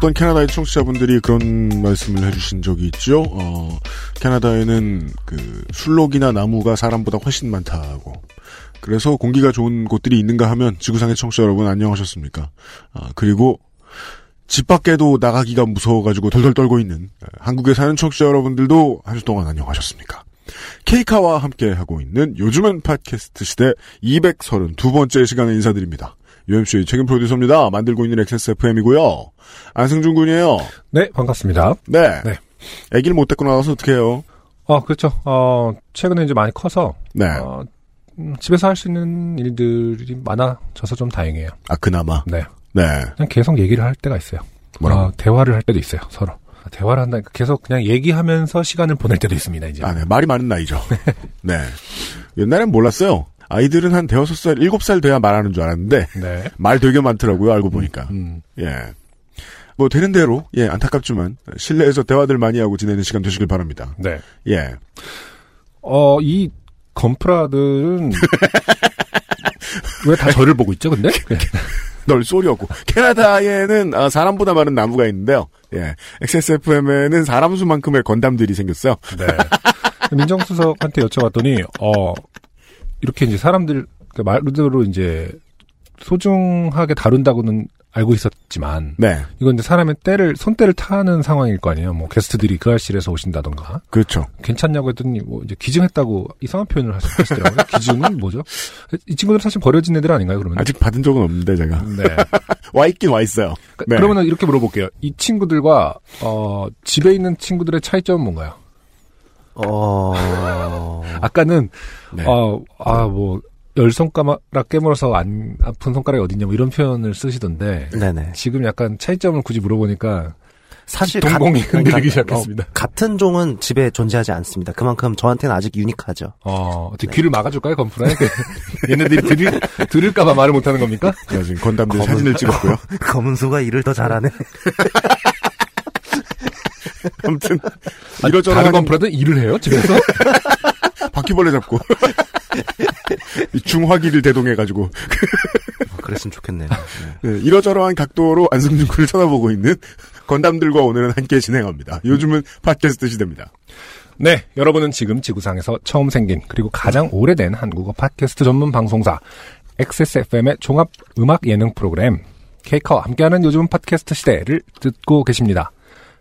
어떤 캐나다의 청취자분들이 그런 말씀을 해주신 적이 있죠. 어, 캐나다에는 그 술록이나 나무가 사람보다 훨씬 많다고. 그래서 공기가 좋은 곳들이 있는가 하면 지구상의 청취자 여러분 안녕하셨습니까? 아, 그리고 집 밖에도 나가기가 무서워가지고 덜덜 떨고 있는 한국에 사는 청취자 여러분들도 한 주 동안 안녕하셨습니까? 케이카와 함께 하고 있는 요즘은 팟캐스트 시대 232번째 시간에 인사드립니다. UMC 책임 프로듀서입니다. 만들고 있는 XSFM이고요. 안승준 군이에요. 네, 반갑습니다. 네. 네. 아기를 못 데리고 나와서 어떻게 해요? 어, 그렇죠. 어, 최근에 이제 많이 커서 네. 어, 음, 집에서 할 수 있는 일들이 많아져서 좀 다행이에요. 아, 그나마. 네. 네. 그냥 계속 얘기를 할 때가 있어요. 뭐라고? 어, 대화를 할 때도 있어요, 서로. 대화를 한다니까 계속 그냥 얘기하면서 시간을 보낼 때도 있습니다, 이제. 아, 네. 말이 많은 나이죠. 네. 옛날엔 몰랐어요. 아이들은 한 대여섯 살, 일곱 살 돼야 말하는 줄 알았는데, 네. 말 되게 많더라고요, 알고 보니까. 음, 예. 뭐, 되는 대로, 예, 안타깝지만, 실내에서 대화들 많이 하고 지내는 시간 되시길 바랍니다. 네. 예. 어, 이 건프라들은 왜 다 저를 보고 있죠, 근데? 널 쏘려고. 캐나다에는 아, 사람보다 많은 나무가 있는데요. 예. XSFM에는 사람 수만큼의 건담들이 생겼어요. 네. 민정수석한테 여쭤봤더니, 어, 이렇게 이제 사람들, 그 말대로 이제 소중하게 다룬다고는 알고 있었지만, 네. 이건 이제 사람의 때를, 손때를 타는 상황일 거 아니에요. 뭐 게스트들이 그 할실에서 오신다던가. 그렇죠. 괜찮냐고 했더니, 뭐 이제 기증했다고 이상한 표현을 하시- 하시더라고요. 기증은 뭐죠? 이 친구들 사실 버려진 애들 아닌가요, 그러면? 아직 받은 적은 없는데, 제가. 네. 와 있긴 와 있어요. 그- 네. 그러면은 이렇게 물어볼게요. 이 친구들과, 어, 집에 있는 친구들의 차이점은 뭔가요? 어, 아까는 네. 어, 아, 뭐, 열 손가락 깨물어서 안 아픈 손가락이 어딨냐, 뭐 이런 표현을 쓰시던데, 네네. 지금 약간 차이점을 굳이 물어보니까, 사실 동공이 가- 흔들리기 가- 시작했습니다. 어, 같은 종은 집에 존재하지 않습니다. 그만큼 저한테는 아직 유니크하죠. 어, 어떻게 귀를 막아줄까요, 건프라에? 얘네들이 들을, 들을까봐 말을 못하는 겁니까? 제가 지금 건담들 검은- 사진을 찍었고요. 검은 소가 일을 더 잘하네. 아무튼, 다른 이러저러한 건프라는 일을 해요, 집에서? 바퀴벌레 잡고. 이 중화기를 대동해가지고. 어, 그랬으면 좋겠네요. 네, 이러저러한 각도로 안승준 군을 쳐다보고 있는 건담들과 오늘은 함께 진행합니다. 요즘은 팟캐스트 시대입니다. 네, 여러분은 지금 지구상에서 처음 생긴, 그리고 가장 오래된 한국어 팟캐스트 전문 방송사, XSFM의 종합 음악 예능 프로그램, 케이커와 함께하는 요즘 팟캐스트 시대를 듣고 계십니다.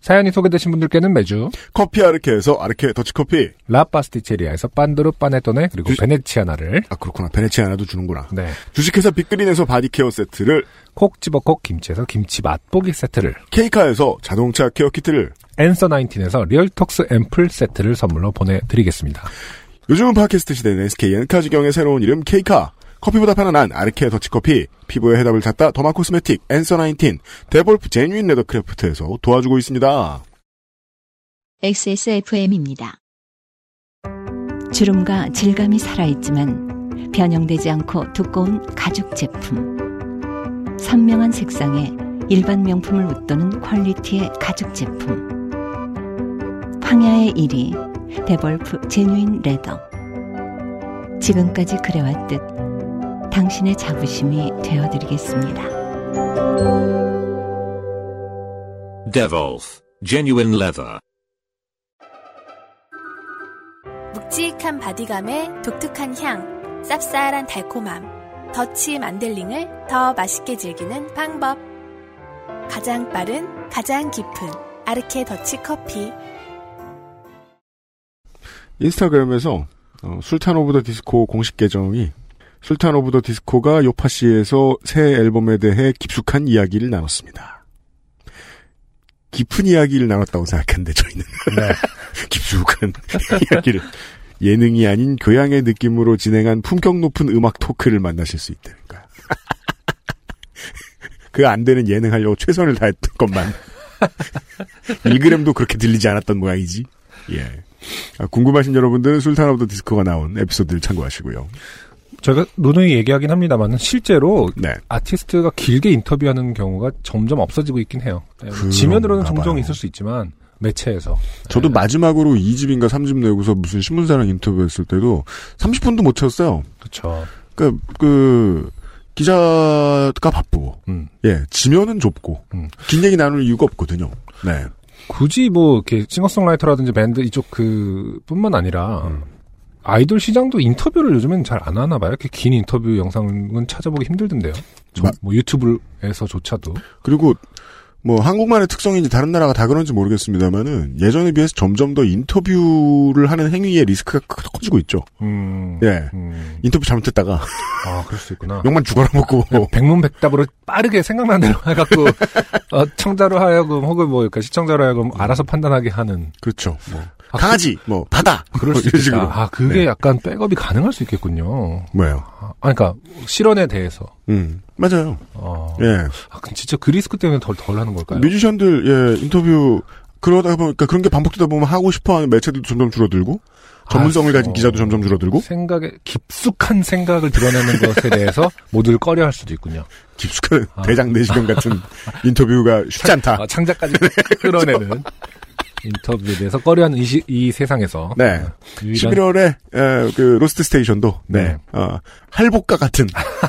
사연이 소개되신 분들께는 매주 커피 아르케에서 아르케 더치커피. 라파스티체리아에서 빤도로 빠네토네 그리고 주- 베네치아나를 아, 그렇구나. 베네치아나도 주는구나. 네. 주식회사 빅그린에서 바디케어 세트를, 콕 집어 콕 김치에서 김치 맛보기 세트를 케이카에서 자동차 케어 키트를, Answer 19에서 리얼톡스 앰플 세트를 선물로 보내드리겠습니다. 요즘은 팟캐스트 시대는 SK 엔카 직영의 새로운 이름 케이카. 커피보다 편안한 아르케 더치커피, 피부의 해답을 찾다 derma cosmetic, Answer 19, Devolf Genuine Leathercraft에서 도와주고 있습니다. XSFM입니다. 주름과 질감이 살아있지만 변형되지 않고 두꺼운 가죽 제품. 선명한 색상에 일반 명품을 웃도는 퀄리티의 가죽 제품. 황야의 이리 Devolf Genuine Leather. 지금까지 그래왔듯 당신의 자부심이 되어드리겠습니다. Devolf Genuine Leather. 묵직한 바디감에 독특한 향, 쌉쌀한 달콤함, 더치 만델링을 더 맛있게 즐기는 방법. 가장 빠른, 가장 깊은 아르케 더치 커피. 인스타그램에서 어, 술탄 오브 더 디스코 공식 계정이 술탄 오브 더 디스코가 요팟시에서 새 앨범에 대해 깊숙한 이야기를 나눴습니다. 깊은 이야기를 나눴다고 생각했는데 저희는 네. 깊숙한 이야기를 예능이 아닌 교양의 느낌으로 진행한 품격 높은 음악 토크를 만나실 수 있다니까요. 그 안 되는 예능 하려고 최선을 다했던 것만 1g도 그렇게 들리지 않았던 모양이지. 예. 아, 궁금하신 여러분들은 술탄 오브 더 디스코가 나온 에피소드를 참고하시고요. 저희가 누누이 얘기하긴 합니다만 실제로 네. 아티스트가 길게 인터뷰하는 경우가 점점 없어지고 있긴 해요. 네, 그런가 지면으로는 종종 봐요. 있을 수 있지만 매체에서 저도 마지막으로 2집인가 3집 내고서 무슨 신문사랑 인터뷰했을 때도 30분도 못 채웠어요. 그렇죠. 그, 그, 기자가 바쁘고, 음. 예, 지면은 좁고, 음. 긴 얘기 나눌 이유가 없거든요. 네. 굳이 뭐 이렇게 싱어송라이터라든지 밴드 이쪽 그 뿐만 아니라 음. 아이돌 시장도 인터뷰를 요즘엔 잘 안 하나 봐요. 이렇게 긴 인터뷰 영상은 찾아보기 힘들던데요. 저- 마- 뭐 유튜브에서조차도 그리고, 뭐, 한국만의 특성인지 다른 나라가 다 그런지 모르겠습니다만은, 예전에 비해서 점점 더 인터뷰를 하는 행위의 리스크가 커- 커지고 있죠. 음, 예. 음. 인터뷰 잘못했다가, 아 그럴 수 있구나. 욕만 죽어라 먹고, 백문백답으로 빠르게 생각나는 대로 해갖고 어, 청자로 하여금 혹은 뭐 그러니까 시청자로 하여금 알아서 판단하게 하는 그렇죠. 뭐, 아, 강아지, 뭐, 바다. 그럴 수뭐 이런 있겠다. 식으로. 아 그게 네. 약간 백업이 가능할 수 있겠군요. 뭐예요? 아 그러니까 실언에 대해서. 음, 맞아요. 어, 예. 아, 그럼 진짜 그 리스크 때문에 덜, 덜 하는 걸까요? 뮤지션들, 예, 인터뷰, 그러다 보니까 그런 게 반복되다 보면 하고 싶어 하는 매체들도 점점 줄어들고, 전문성을 아, 가진 어. 기자도 점점 줄어들고, 생각에 깊숙한 생각을 드러내는 것에 대해서 모두를 꺼려할 수도 있군요. 깊숙한 아. 대장 내시경 같은 인터뷰가 쉽지 않다. 아, 창자까지 끌어내는 인터뷰에 대해서 꺼려하는 이, 시- 이 세상에서 네. 유일한 11월에 에, 그 로스트 스테이션도 네, 네. 어, 할복과 같은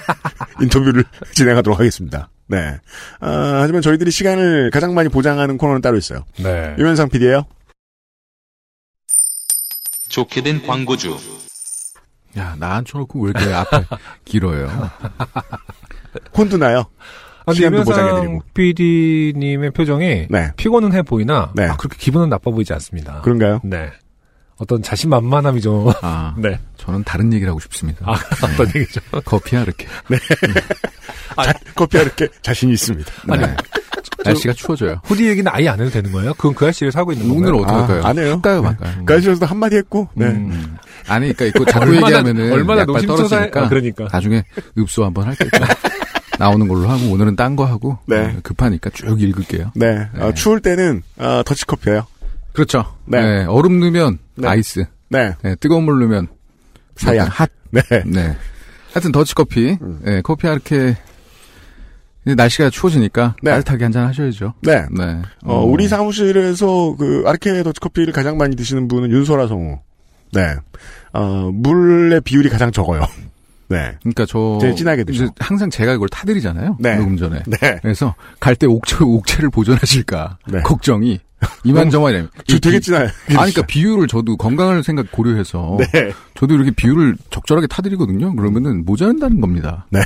인터뷰를 진행하도록 하겠습니다. 네. 아, 하지만 저희들이 시간을 가장 많이 보장하는 코너는 따로 있어요. 네. 유현상 PD예요. 좋게 된 광고주. 야, 나 앉혀놓고 왜 이렇게 앞에 길어요? 혼두나요. 아, 근데 시간도 보장해드리고. PD님의 표정이 네. 피곤은 해 보이나 네. 아, 그렇게 기분은 나빠 보이지 않습니다. 그런가요? 네. 어떤 자신만만함이 좀 아, 네. 저는 다른 얘기를 하고 싶습니다. 아, 어떤 얘기죠? 커피야, 이렇게. 자, 커피가 이렇게 자신이 있습니다. 네. 날씨가 추워져요. 후디 얘기는 아예 안 해도 되는 거예요? 그건 그 아저씨를 사고 있는 오늘 건가요? 어떡할까요? 아, 안 해요. 할까요, 말까요? 가시에서도 한마디 했고, 네. 음. 아니, 그러니까 이거 자꾸 얼마나- 얘기하면은 얼마나 노심초사해- 떨어지니까 아, 그러니까. 나중에 읍소 한번 할게요. 나오는 걸로 하고 오늘은 딴 거 하고 네. 어, 급하니까 쭉 읽을게요. 네. 어, 네. 추울 때는, 어, 더치커피예요 그렇죠. 네. 네. 얼음 넣으면 네. 아이스, 네. 네, 뜨거운 물 넣으면 사양. 핫. 네. 네. 하여튼 더치커피, 음. 네, 커피 이렇게 날씨가 추워지니까 네. 따뜻하게 한잔 하셔야죠. 네. 네. 어, 우리 사무실에서 그 아르케 더치커피를 가장 많이 드시는 분은 윤소라 성우. 네. 어, 물의 비율이 가장 적어요. 네. 그러니까 저 제일 진하게. 이제 항상 제가 이걸 타드리잖아요. 네. 녹음 전에. 네. 그래서 갈 때 옥체 옥체를 보존하실까 네. 걱정이 이만저만이에요. 저 되게 진해요. 아니, 그러니까 비율을 저도 건강을 생각 고려해서 네. 저도 이렇게 비율을 적절하게 타드리거든요. 그러면은 모자란다는 겁니다. 네.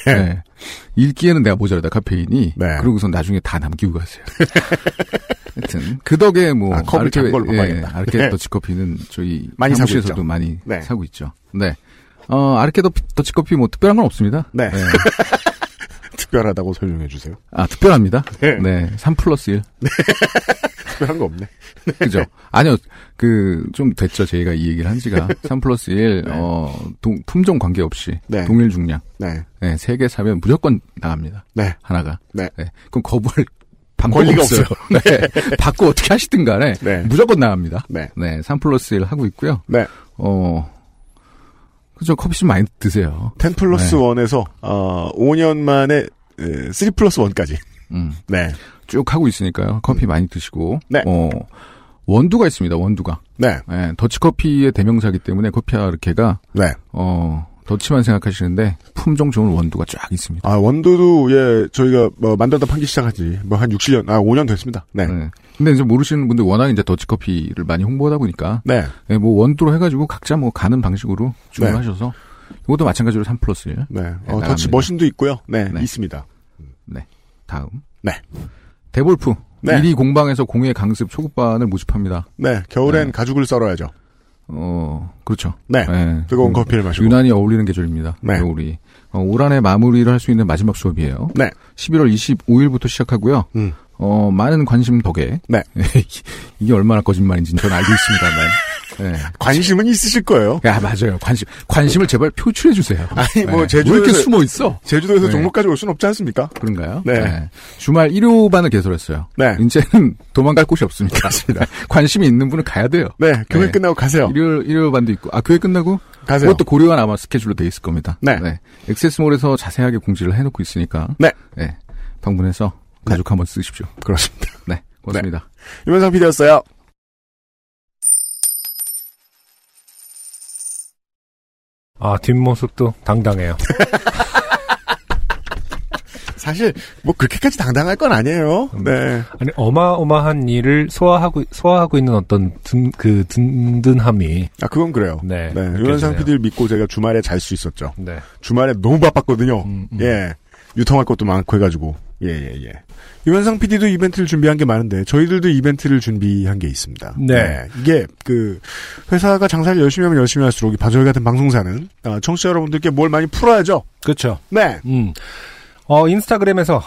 읽기에는 내가 모자라다 카페인이. 네. 그러고서 나중에 다 남기고 가세요. 하여튼 그 덕에 뭐 아, 컵을 작은 걸로 바꿔야겠다. 아르케 네. 더치커피는 저희 많이 사무실에서도. 많이 네. 사고 있죠. 네. 어, 아르케 더- 더치커피 뭐 특별한 건 없습니다. 네. 특별하다고 설명해 주세요. 아, 특별합니다. 네. 네. 3 플러스 1. 특별한 거 없네. 그죠? 아니요, 그, 좀 됐죠. 저희가 이 얘기를 한 지가. 3 플러스 1, 네. 어, 동, 품종 관계없이. 네. 동일 중량. 네. 네, 세개 사면 무조건 나갑니다. 네. 하나가. 네. 그럼 거부할 방법이 권리가 없어요. 네. 받고 어떻게 하시든 간에. 네. 무조건 나갑니다. 네. 네, 3 플러스 1 하고 있고요. 네. 어, 그죠. 커피 좀 많이 드세요. 10 플러스 네. 1에서, 어, 5년 만에, 3 플러스 1까지. 음. 네. 쭉 하고 있으니까요. 커피 많이 드시고. 네. 어, 원두가 있습니다. 원두가. 네. 네, 더치커피의 대명사기 때문에 커피아르케가 네. 어, 더치만 생각하시는데 품종 좋은 원두가 쫙 있습니다. 아, 원두도, 예, 저희가, 뭐, 만들다 판기 시작하지. 뭐, 한 6, 7년, 아, 5년 됐습니다. 네. 네. 근데 이제 모르시는 분들 워낙 이제 더치커피를 많이 홍보하다 보니까 네. 네, 뭐 원두로 해가지고 각자 뭐 가는 방식으로 주문하셔서 이것도 마찬가지로 3 플러스 1. 네. 어, 나갑니다. 더치 머신도 있고요. 네. 네. 있습니다. 다음. 네. Devolf. 네. 이리 공방에서 공예 강습 초급반을 모집합니다. 네. 겨울엔 네. 가죽을 썰어야죠. 어, 그렇죠. 네. 예. 뜨거운 음, 커피를 마시고. 유난히 어울리는 계절입니다. 네. 겨울이. 어, 올 한해 마무리를 할 수 있는 마지막 수업이에요. 네. 11월 25일부터 시작하고요. 음. 어, 많은 관심 덕에. 네. 이게 얼마나 거짓말인지는 저는 알고 있습니다만. 네. 관심은 있으실 거예요. 야, 맞아요. 관심, 관심을 제발 표출해 주세요. 아니, 뭐, 네. 왜 이렇게 숨어 있어? 제주도에서 네. 종로까지 올 수는 없지 않습니까? 그런가요? 네. 주말 일요반을 개설했어요. 네. 이제는 도망갈 곳이 없습니다. 관심이 있는 분은 가야 돼요. 네, 교회 네. 끝나고 가세요. 일요, 일요반도 있고. 아, 교회 끝나고? 가세요. 그것도 고려한 아마 스케줄로 돼 있을 겁니다. 네. 액세스몰에서 자세하게 공지를 해놓고 있으니까. 네. 방문해서 가족 한번 쓰십시오. 그렇습니다. 네. 고맙습니다. 유면상 PD였어요. 아, 뒷모습도 당당해요. 사실, 뭐, 그렇게까지 당당할 건 아니에요. 네. 아니, 어마어마한 일을 소화하고, 소화하고 있는 어떤 든, 그 든든함이. 아, 그건 그래요. 네. 네. 유면상 PD를 믿고 제가 주말에 잘 수 있었죠. 네. 주말에 너무 바빴거든요. 음, 음. 예. 유통할 것도 많고 해가지고. 예, 예, 예. 유현상 PD도 이벤트를 준비한 게 많은데, 저희들도 이벤트를 준비한 게 있습니다. 네. 이게, 그, 회사가 장사를 열심히 하면 열심히 할수록, 이 바저희 같은 방송사는, 아, 청취자 여러분들께 뭘 많이 풀어야죠. 그렇죠. 네. 음. 어, 인스타그램에서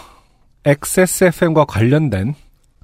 XSFM과 관련된,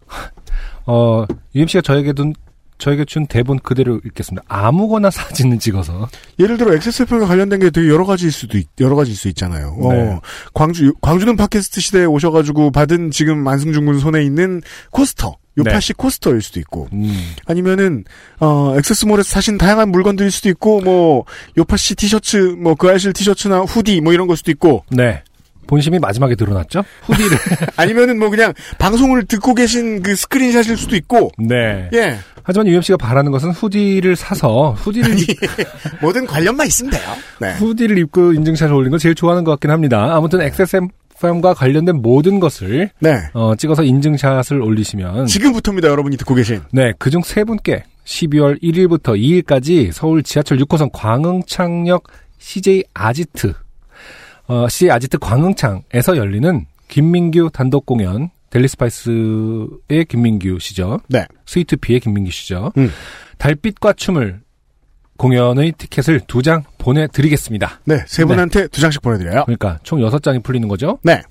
어, UMC가 저에게 둔, 저에게 준 대본 그대로 읽겠습니다. 아무거나 사진을 찍어서. 예를 들어, XSFM과 관련된 게 되게 여러 가지일 수도, 있, 여러 가지일 수 있잖아요. 어, 네. 광주, 광주는 팟캐스트 시대에 오셔가지고 받은 지금 안승준 군 손에 있는 코스터. 요파시 코스터일 수도 있고. 음. 아니면은 어 액세스몰에서 사신 다양한 물건들일 수도 있고 뭐 요파시 티셔츠 뭐그 알실 티셔츠나 후디 뭐 이런 걸 수도 있고 네. 본심이 마지막에 드러났죠? 후디를. 아니면은 뭐 그냥 방송을 듣고 계신 그 스크린샷일 수도 있고 네. 예 하지만 UMC가 바라는 것은 후디를 사서, 후디를, 입, 뭐든 관련만 있으면 돼요. 네. 후디를 입고 인증샷을 올린 걸 제일 좋아하는 것 같긴 합니다. 아무튼 XSFM과 관련된 모든 것을, 네. 어, 찍어서 인증샷을 올리시면. 지금부터입니다, 여러분이 듣고 계신. 네, 그중 세 분께 12월 1일부터 2일까지 서울 지하철 6호선 광흥창역 CJ 아지트, 어, CJ 아지트 광흥창에서 열리는 김민규 단독 공연, 델리스파이스의 김민규 씨죠. 네. 스위트피의 김민규 씨죠. 음. 달빛과 춤을 공연의 티켓을 두 장 보내드리겠습니다. 네, 세 분한테 두 장씩 보내드려요. 그러니까 총 여섯 장이 풀리는 거죠. 네.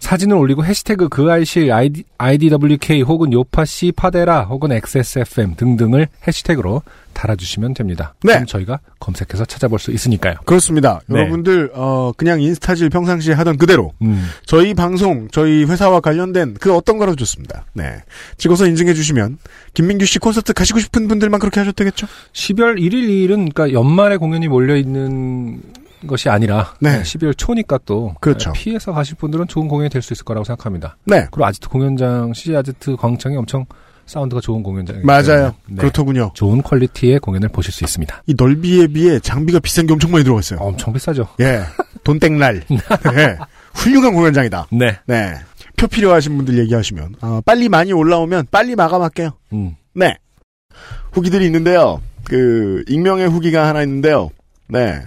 사진을 올리고 해시태그 그 알실 ID, IDWK 혹은 요파시 파데라 혹은 XSFM 등등을 해시태그로 달아주시면 됩니다. 네. 그럼 저희가 검색해서 찾아볼 수 있으니까요. 그렇습니다. 네. 여러분들 어 그냥 인스타질 평상시에 하던 그대로 음, 저희 방송, 저희 회사와 관련된 그 어떤 거라도 좋습니다. 네. 찍어서 인증해 주시면 김민규 씨 콘서트 가시고 싶은 분들만 그렇게 하셔도 되겠죠? 12월 1일 2일은 그러니까 연말에 공연이 몰려 있는 것이 아니라 네. 12월 초니까 또 그렇죠. 피해서 가실 분들은 좋은 공연이 될 수 있을 거라고 생각합니다. 네. 그리고 아지트 공연장 CJ 아지트 광장이 엄청 사운드가 좋은 공연장이기 맞아요. 네, 그렇더군요. 좋은 퀄리티의 공연을 보실 수 있습니다. 이 넓이에 비해 장비가 비싼 게 엄청 많이 들어가 있어요. 엄청 비싸죠. 예. 돈땡날. 네. 훌륭한 공연장이다. 네. 네. 표 필요하신 분들 얘기하시면, 어, 빨리 많이 올라오면 빨리 마감할게요. 음. 네. 후기들이 있는데요. 그, 익명의 후기가 하나 있는데요. 네.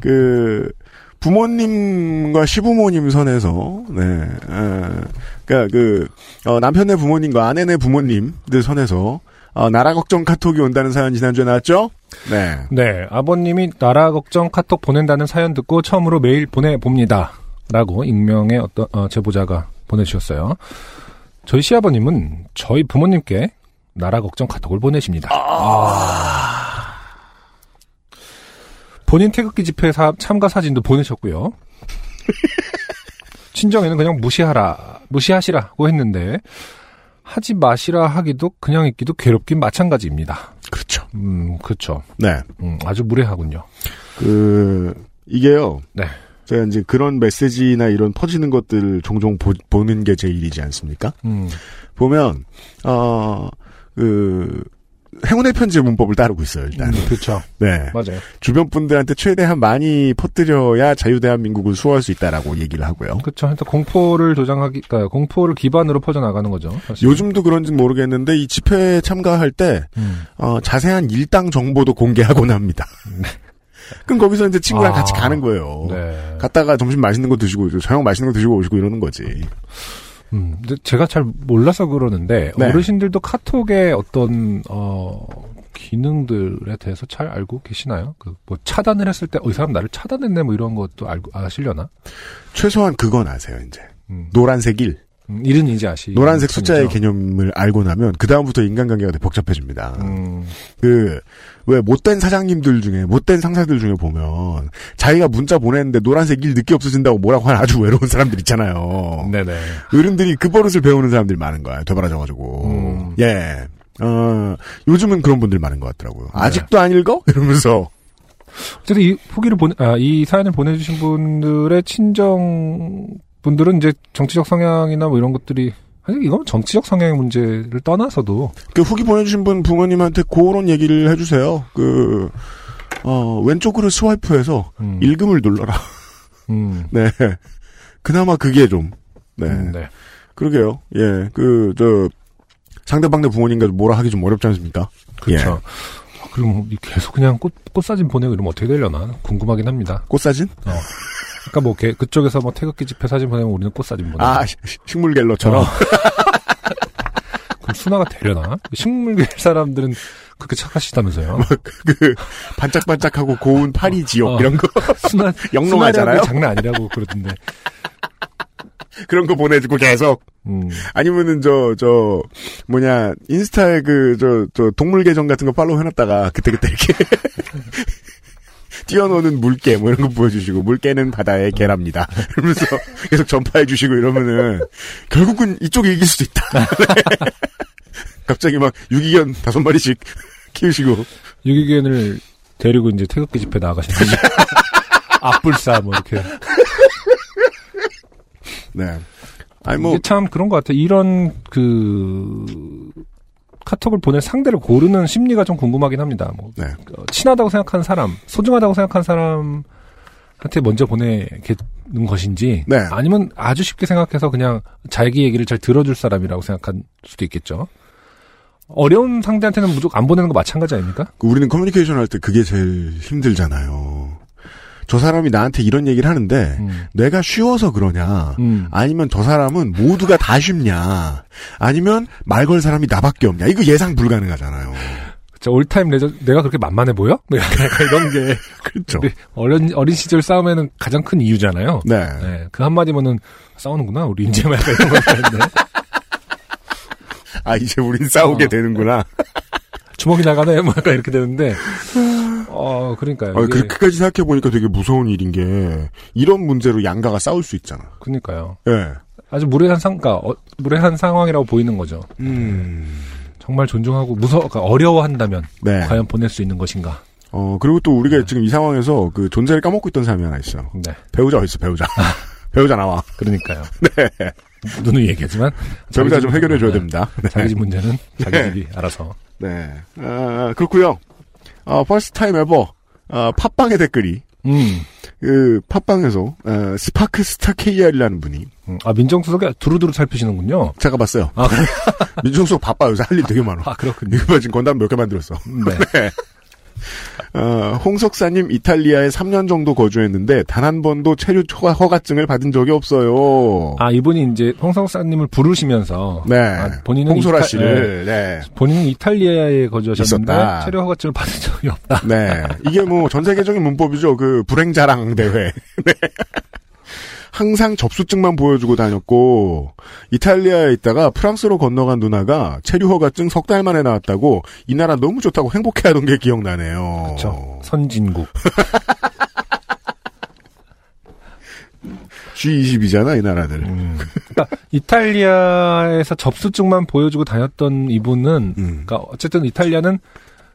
그, 부모님과 시부모님 선에서, 네, 어, 그니까 그, 어, 남편네 부모님과 아내네 부모님들 선에서, 어, 나라 걱정 카톡이 온다는 사연 지난주에 나왔죠? 네. 네, 아버님이 나라 걱정 카톡 보낸다는 사연 듣고 처음으로 메일 보내 봅니다. 라고 익명의 어떤, 어, 제보자가 보내주셨어요. 저희 시아버님은 저희 부모님께 나라 걱정 카톡을 보내십니다. 아. 본인 태극기 집회 사- 참가 사진도 보내셨고요. 친정에는 그냥 무시하라, 무시하시라고 했는데, 하지 마시라 하기도 그냥 있기도 괴롭긴 마찬가지입니다. 그렇죠. 음, 그렇죠. 네. 음, 아주 무례하군요. 그, 이게요. 네. 제가 이제 그런 메시지나 이런 퍼지는 것들을 종종 보, 보는 게 제 일이지 않습니까? 음, 보면, 어, 그, 행운의 편지 문법을 따르고 있어요, 일단. 그렇죠. 네. 맞아요. 주변 분들한테 최대한 많이 퍼뜨려야 자유대한민국을 수호할 수 있다라고 얘기를 하고요. 그렇죠. 일단 공포를 조장하기, 그러니까 공포를 기반으로 퍼져나가는 거죠. 사실. 요즘도 그런지는 모르겠는데 이 집회에 참가할 때 음. 어, 자세한 일당 정보도 공개하곤 합니다. 그럼 거기서 이제 친구랑 아, 같이 가는 거예요. 네. 갔다가 점심 맛있는 거 드시고 저녁 맛있는 거 드시고 오시고 이러는 거지. 음, 근데 제가 잘 몰라서 그러는데 네. 어르신들도 카톡에 어떤 어 기능들에 대해서 잘 알고 계시나요? 그 뭐 차단을 했을 때 어 이 사람 나를 차단했네 뭐 이런 것도 알고 아시려나? 최소한 그건 아세요, 이제. 음, 노란색 일. 음, 일은 이제 아시. 노란색 숫자의. 개념을 알고 나면 그 다음부터 인간관계가 되게 복잡해집니다. 음, 그, 왜 못된 사장님들 중에, 못된 상사들 중에 보면 자기가 문자 보냈는데 노란색 일 늦게 없어진다고 뭐라고 하는 아주 외로운 사람들 있잖아요. 네네. 어른들이 그 버릇을 배우는 사람들이 많은 거야. 되바라져가지고. 음. 예. 어, 요즘은 그런 분들 많은 것 같더라고요. 네. 아직도 안 읽어? 이러면서. 어쨌든 이 후기를 보내, 아, 이 사연을 보내주신 분들의 친정 분들은 이제 정치적 성향이나 뭐 이런 것들이 아니 이건 정치적 성향의 문제를 떠나서도 그 후기 보내주신 분 부모님한테 그런 얘기를 해주세요. 그, 어, 왼쪽으로 스와이프해서 음, 읽음을 눌러라. 음, 네. 그나마 그게 좀, 네. 음, 네. 그러게요. 예. 그, 저, 상대방 네 부모님과 뭐라 하기 좀 어렵지 않습니까? 그렇죠. 예. 아, 그럼 계속 그냥 꽃 꽃사진 보내고 이러면 어떻게 되려나 궁금하긴 합니다. 꽃사진? 그러니까 뭐 걔- 그쪽에서 뭐 태극기 집회 사진 보내면 우리는 꽃 사진 보내. 아, 시- 식물 갤러처럼. 어. 그럼 순화가 되려나? 식물계 사람들은 그렇게 착하시다면서요? 그, 반짝반짝하고 고운 파리 지역, 어. 이런 거. 순화 영롱하잖아요? 장난 아니라고 그러던데. 그런 거 보내주고 계속. 음. 아니면은 저, 저, 뭐냐, 인스타에 그, 저, 저, 동물 계정 같은 거 팔로우 해놨다가, 그때그때 이렇게. 뛰어노는 물개, 뭐 이런 거 보여주시고, 물개는 바다의 개랍니다. 이러면서 계속 전파해 주시고 이러면은, 결국은 이쪽이 이길 수도 있다. 네. 갑자기 막 유기견 다섯 마리씩 키우시고. 유기견을 데리고 이제 태극기 집회 나가시는. 앞불사 뭐 이렇게. 네. 아니 뭐, 이게 참 그런 것 같아. 이런 그 카톡을 보낼 상대를 고르는 심리가 좀 궁금하긴 합니다. 뭐 네. 어, 친하다고 생각하는 사람, 소중하다고 생각하는 사람한테 먼저 보내는 것인지, 네. 아니면 아주 쉽게 생각해서 그냥 자기 얘기를 잘 들어줄 사람이라고 생각할 수도 있겠죠. 어려운 상대한테는 무조건 안 보내는 거 마찬가지 아닙니까? 그 우리는 커뮤니케이션 할 때 그게 제일 힘들잖아요. 저 사람이 나한테 이런 얘기를 하는데, 음. 내가 쉬워서 그러냐, 음. 아니면 저 사람은 모두가 다 쉽냐, 아니면 말 걸 사람이 나밖에 없냐, 이거 예상 불가능하잖아요. 저 올타임 레저 내가 그렇게 만만해 보여? 뭐 약간 이런 게 그렇죠. 어린 어린 시절 싸움에는 가장 큰 이유잖아요. 네. 네, 그 한마디면은 싸우는구나 우리 막 약간 이런 거였는데 아, 이제 우린 싸우게 어. 되는구나. 주먹이 나가네 뭐 약간 이렇게 되는데 어 그러니까요. 아, 그렇게까지 생각해 보니까 되게 무서운 일인 게, 이런 문제로 양가가 싸울 수 있잖아. 그러니까요. 예. 아주 무례한 상, 그러니까 어, 무례한 상황이라고 보이는 거죠. 음. 정말 존중하고 무서, 그러니까 어려워한다면 네. 과연 보낼 수 있는 것인가? 어, 그리고 또 우리가 지금 이 상황에서 그 존재를 까먹고 있던 사람이 하나 있어. 네, 배우자 어딨어, 배우자. 배우자 나와. 그러니까요. 네. 누누이 얘기하지만 배우자 좀 자기 집- 해결해 줘야 네, 됩니다. 네. 자기 집 문제는 자기 네. 집이 알아서. 네. 아, 그렇고요 어, first time ever, 어, 팟빵의 댓글이, 음. 그, 팟빵에서, 어, 스파크 스타 KR이라는 분이, 음. 아 민정수석이 두루두루 살피시는군요. 제가 봤어요. 아, 그래? 민정수석 바빠, 요새 할 일 되게 많아. 아 그렇군요. 이거 봐, 지금 건담 몇 개 만들었어. 네. 어, 홍석사님 이탈리아에 3년 정도 거주했는데, 단 한 번도 체류 허가- 허가증을 받은 적이 없어요. 아 이분이 이제 홍성사님을 부르시면서 네. 아, 본인은 홍소라 네. 씨를, 네. 본인은 이탈리아에 거주하셨는데 있었다. 체류 허가증을 받은 적이 없다. 네. 이게 뭐 전 세계적인 문법이죠. 그 불행 자랑 대회. 네. 항상 접수증만 보여주고 다녔고 이탈리아에 있다가 프랑스로 건너간 누나가 체류 허가증 석 달 만에 나왔다고 이 나라 너무 좋다고 행복해하던 게 기억나네요. 그렇죠. 선진국. G20이잖아 이 나라들. 음. 그러니까 이탈리아에서 접수증만 보여주고 다녔던 이분은 음. 그러니까 어쨌든 이탈리아는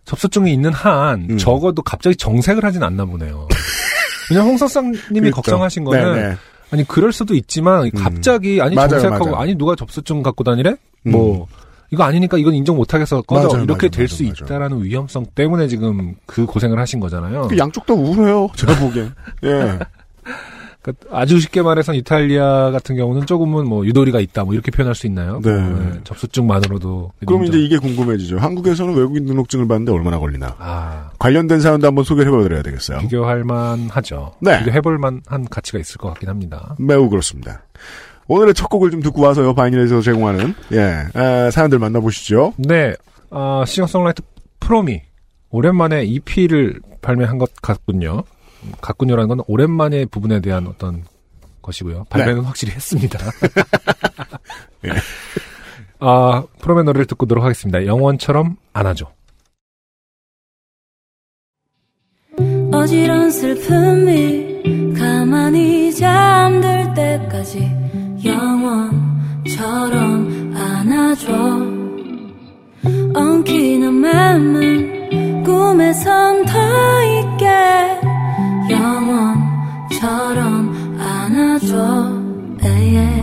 접수증이 있는 한 음. 적어도 갑자기 정색을 하진 않나 보네요. 왜냐면 홍석상님이 그렇죠. 걱정하신 거는 네, 네. 아니 그럴 수도 있지만 갑자기 아니 맞아요, 정색하고 맞아요. 아니 누가 접수증 갖고 다니래? 음. 뭐 이거 아니니까 이건 인정 못하겠어 꺼져 맞아요, 이렇게 될 수. 있다라는 위험성 때문에 지금 그 고생을 하신 거잖아요. 그 양쪽 다 우울해요. 제가 보기엔. 예. 그러니까 아주 쉽게 말해서 이탈리아 같은 경우는 조금은 뭐 유도리가 있다 뭐 이렇게 표현할 수 있나요? 네. 접수증만으로도 그럼. 이제 이게 궁금해지죠. 한국에서는 외국인 등록증을 받는데 얼마나 걸리나. 아 관련된 사연도 한번 소개를 해봐드려야 되겠어요. 비교할 만하죠. 네. 비교해볼 만한 가치가 있을 것 같긴 합니다. 매우 그렇습니다. 오늘의 첫 곡을 좀 듣고 와서요. 바이닐에서 제공하는 예 아, 사연들 만나보시죠. 네, 어, 싱어송라이터 프로미 오랜만에 EP를 발매한 것 같군요. 같군요라는 건 오랜만에 부분에 대한 어떤 것이고요. 발매는 확실히 했습니다. 예. 아, 프롬의 노래를 듣고 오도록 하겠습니다. 영원처럼 안아줘. 어지러운 슬픔이 가만히 잠들 때까지 영원처럼 안아줘 엉키는 맘은 꿈에선 더 있게 영원처럼 안아줘 에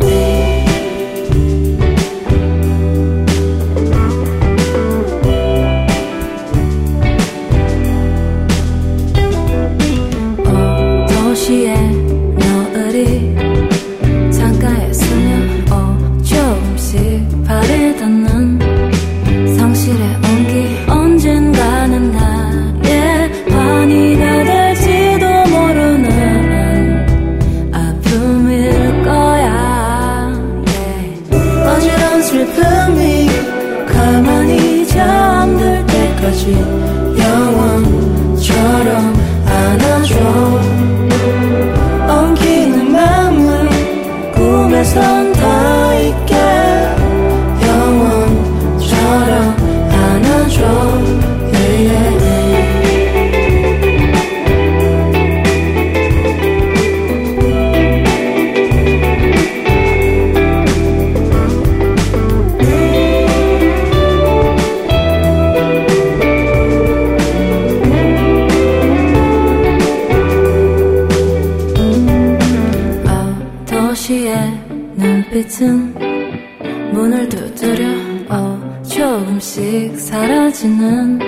사라지는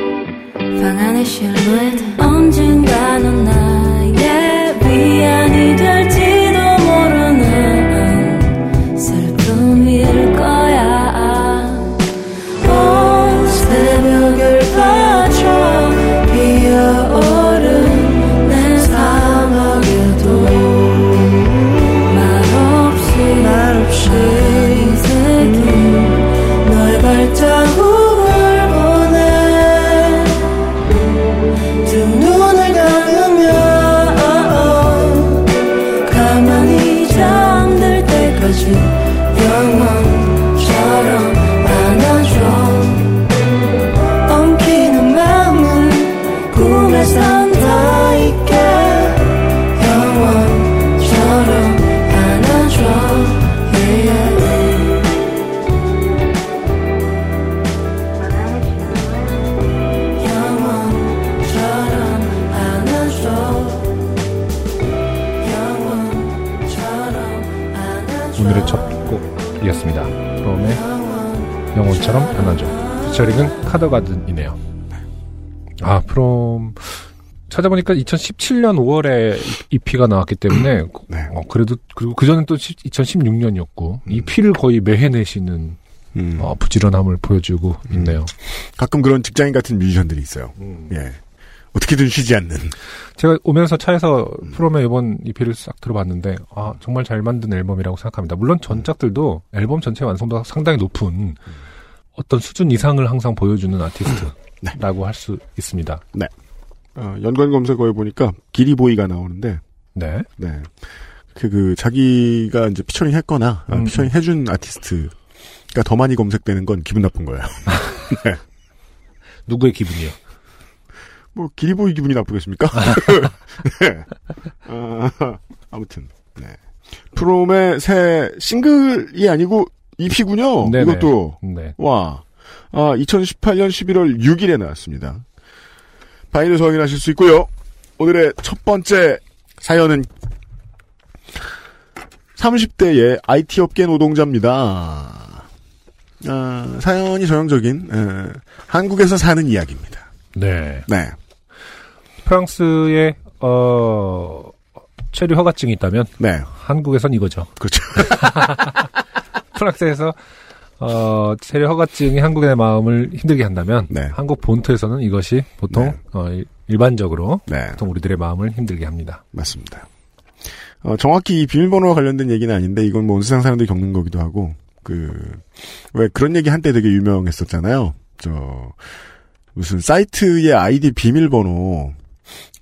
방 안의 실루엣 찾아보니까 2017년 5월에 EP가 나왔기 때문에, 네. 어, 그래도, 그리고 그전엔 또 2016년이었고, EP를 거의 매해 내시는, 음. 어, 부지런함을 보여주고 있네요. 가끔 그런 직장인 같은 뮤지션들이 있어요. 예. 어떻게든 쉬지 않는. 제가 오면서 차에서 프롬의 이번 EP를 싹 들어봤는데, 아, 정말 잘 만든 앨범이라고 생각합니다. 물론 전작들도 앨범 전체 완성도가 상당히 높은 어떤 수준 이상을 항상 보여주는 아티스트라고 할 수 있습니다. 어, 연관 검색어에 보니까 기리보이가 나오는데, 네. 네. 그, 그, 자기가 이제 피처링 했거나, 아, 음. 피처링 해준 아티스트가 더 많이 검색되는 건 기분 나쁜 거예요. 누구의 기분이요? 뭐, 기리보이 기분이 나쁘겠습니까? 네. 아, 아무튼, 네. 프롬의 새 싱글이 아니고 EP군요. 네네. 이것도. 네. 와. 아, 2018년 11월 6일에 나왔습니다. 바이너스 확인하실 수 있고요. 오늘의 첫 번째 사연은 30대의 IT 업계 노동자입니다. 아, 사연이 전형적인 에, 한국에서 사는 이야기입니다. 네. 네. 프랑스에, 어, 체류 허가증이 있다면, 네. 한국에선 이거죠. 그렇죠. 프랑스에서, 어, 체류 허가증이 한국의 마음을 힘들게 한다면, 네. 한국 본토에서는 이것이 보통, 네. 어, 일- 일반적으로, 네. 보통 우리들의 마음을 힘들게 합니다. 맞습니다. 어, 정확히 이 비밀번호와 관련된 얘기는 아닌데 이건 뭐 온 세상 사람들이 겪는 거기도 하고 그 왜 그런 얘기 한때 되게 유명했었잖아요. 저 무슨 사이트의 아이디 비밀번호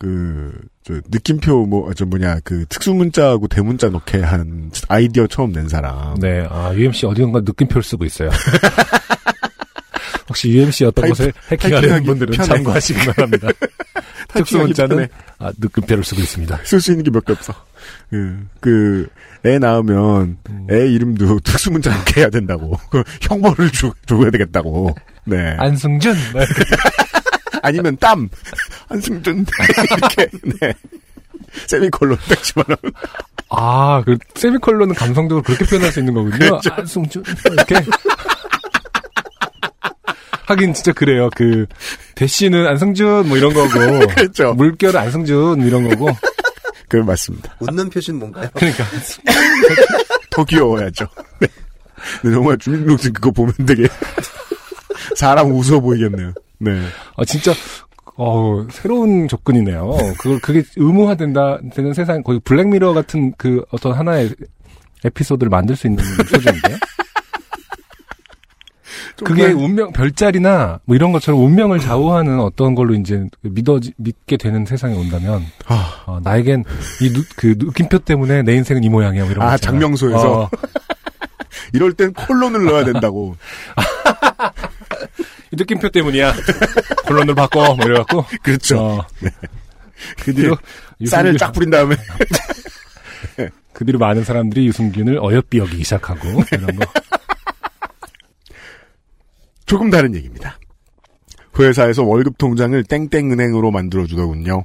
그, 저, 느낌표, 뭐, 저 뭐냐, 그, 특수 문자하고 대문자 넣게 한 아이디어 처음 낸 사람. 네, 아, UMC 어디선가 느낌표를 쓰고 있어요. 혹시 UMC 어떤 곳에 해킹하려는 타이핑하기 분들은 편해. 참고하시기 바랍니다. 특수 문자는 편해. 아, 느낌표를 쓰고 있습니다. 쓸 수 있는 게 몇 개 없어. 그, 그, 애 낳으면, 음. 애 이름도 특수문자 넣게 해야 된다고. 그 형벌을 주, 줘야 되겠다고. 네. 안승준! 네. 아니면 땀! 한승준. 이렇게, 네. 세미콜론 딱 집어넣으면. 아, 그, 세미콜론은 감성적으로 그렇게 표현할 수 있는 거군요. 그렇죠. 안승준. 이렇게. 하긴 진짜 그래요. 그, 대씨는 안승준, 뭐 이런 거고. 그렇죠. 물결 안승준, 이런 거고. 그, 맞습니다. 웃는 표시는 뭔가요? 그러니까. 더 귀여워야죠. 네. 근데 정말 주민등록증 그거 보면 되게, 사람 웃어 보이겠네요. 네. 아, 진짜, 어 새로운 접근이네요. 그걸, 그게 의무화된다, 되는 세상, 거의 블랙미러 같은 그 어떤 하나의 에피소드를 만들 수 있는 소재인데. 그게 운명, 별자리나 뭐 이런 것처럼 운명을 좌우하는 어떤 걸로 이제 믿어, 믿게 되는 세상이 온다면, 아, 어, 나에겐 이 누, 그 느낌표 때문에 내 인생은 이 모양이야. 뭐 이런 거 아. 장명소에서? 어, 이럴 땐 콜론을 넣어야 된다고. 이 느낌표 때문이야. 콜론을 바꿔. 뭐 이래갖고. 그렇죠. 어, 그 뒤로 쌀을 쫙 뿌린 다음에. 그 뒤로 많은 사람들이 유승균을 어여삐 여기기 시작하고 이런 거. 조금 다른 얘기입니다. 회사에서 월급 통장을 땡땡은행으로 만들어주더군요.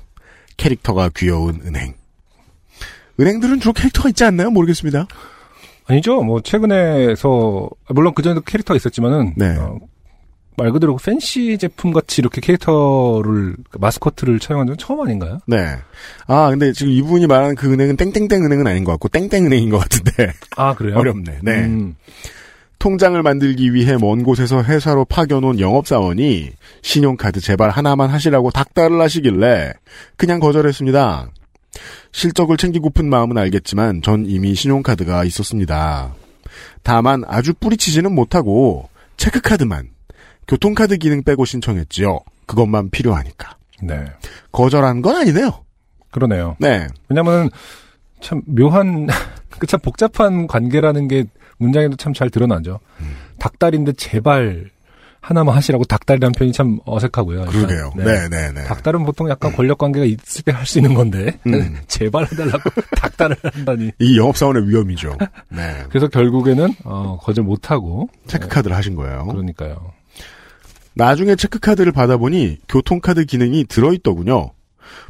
캐릭터가 귀여운 은행. 은행들은 주로 캐릭터가 있지 않나요? 모르겠습니다. 아니죠. 뭐 최근에서 물론 그 전에도 캐릭터가 있었지만은 네. 어, 말 그대로 팬시 제품 같이 이렇게 캐릭터를 마스코트를 차용한 적은 처음 아닌가요? 네. 아, 근데 지금 이분이 말하는 그 은행은 땡땡땡 은행은 아닌 것 같고, 땡땡 은행인 것 같은데. 아 그래요? 어렵네. 네. 음, 통장을 만들기 위해 먼 곳에서 회사로 파견온 영업사원이 신용카드 제발 하나만 하시라고 닥달을 하시길래 그냥 거절했습니다. 실적을 챙기고픈 마음은 알겠지만 전 이미 신용카드가 있었습니다. 다만 아주 뿌리치지는 못하고 체크카드만 교통카드 기능 빼고 신청했지요. 그것만 필요하니까. 네. 거절한 건 아니네요. 그러네요. 네. 왜냐면은 참 묘한 그 참 복잡한 관계라는 게 문장에도 참 잘 드러나죠. 음. 닭달인데 제발 하나만 하시라고 닭달이라는 표현이 참 어색하고요. 일단. 그러게요. 네, 네, 네. 닭달은 보통 약간 권력 관계가 있을 때 할 수 있는 건데 음. 제발 해달라고 닭달을 한다니. 이 영업 사원의 위험이죠. 네. 그래서 결국에는 어, 거절 못 하고 체크카드를 하신 거예요. 그러니까요. 나중에 체크카드를 받아보니 교통카드 기능이 들어있더군요.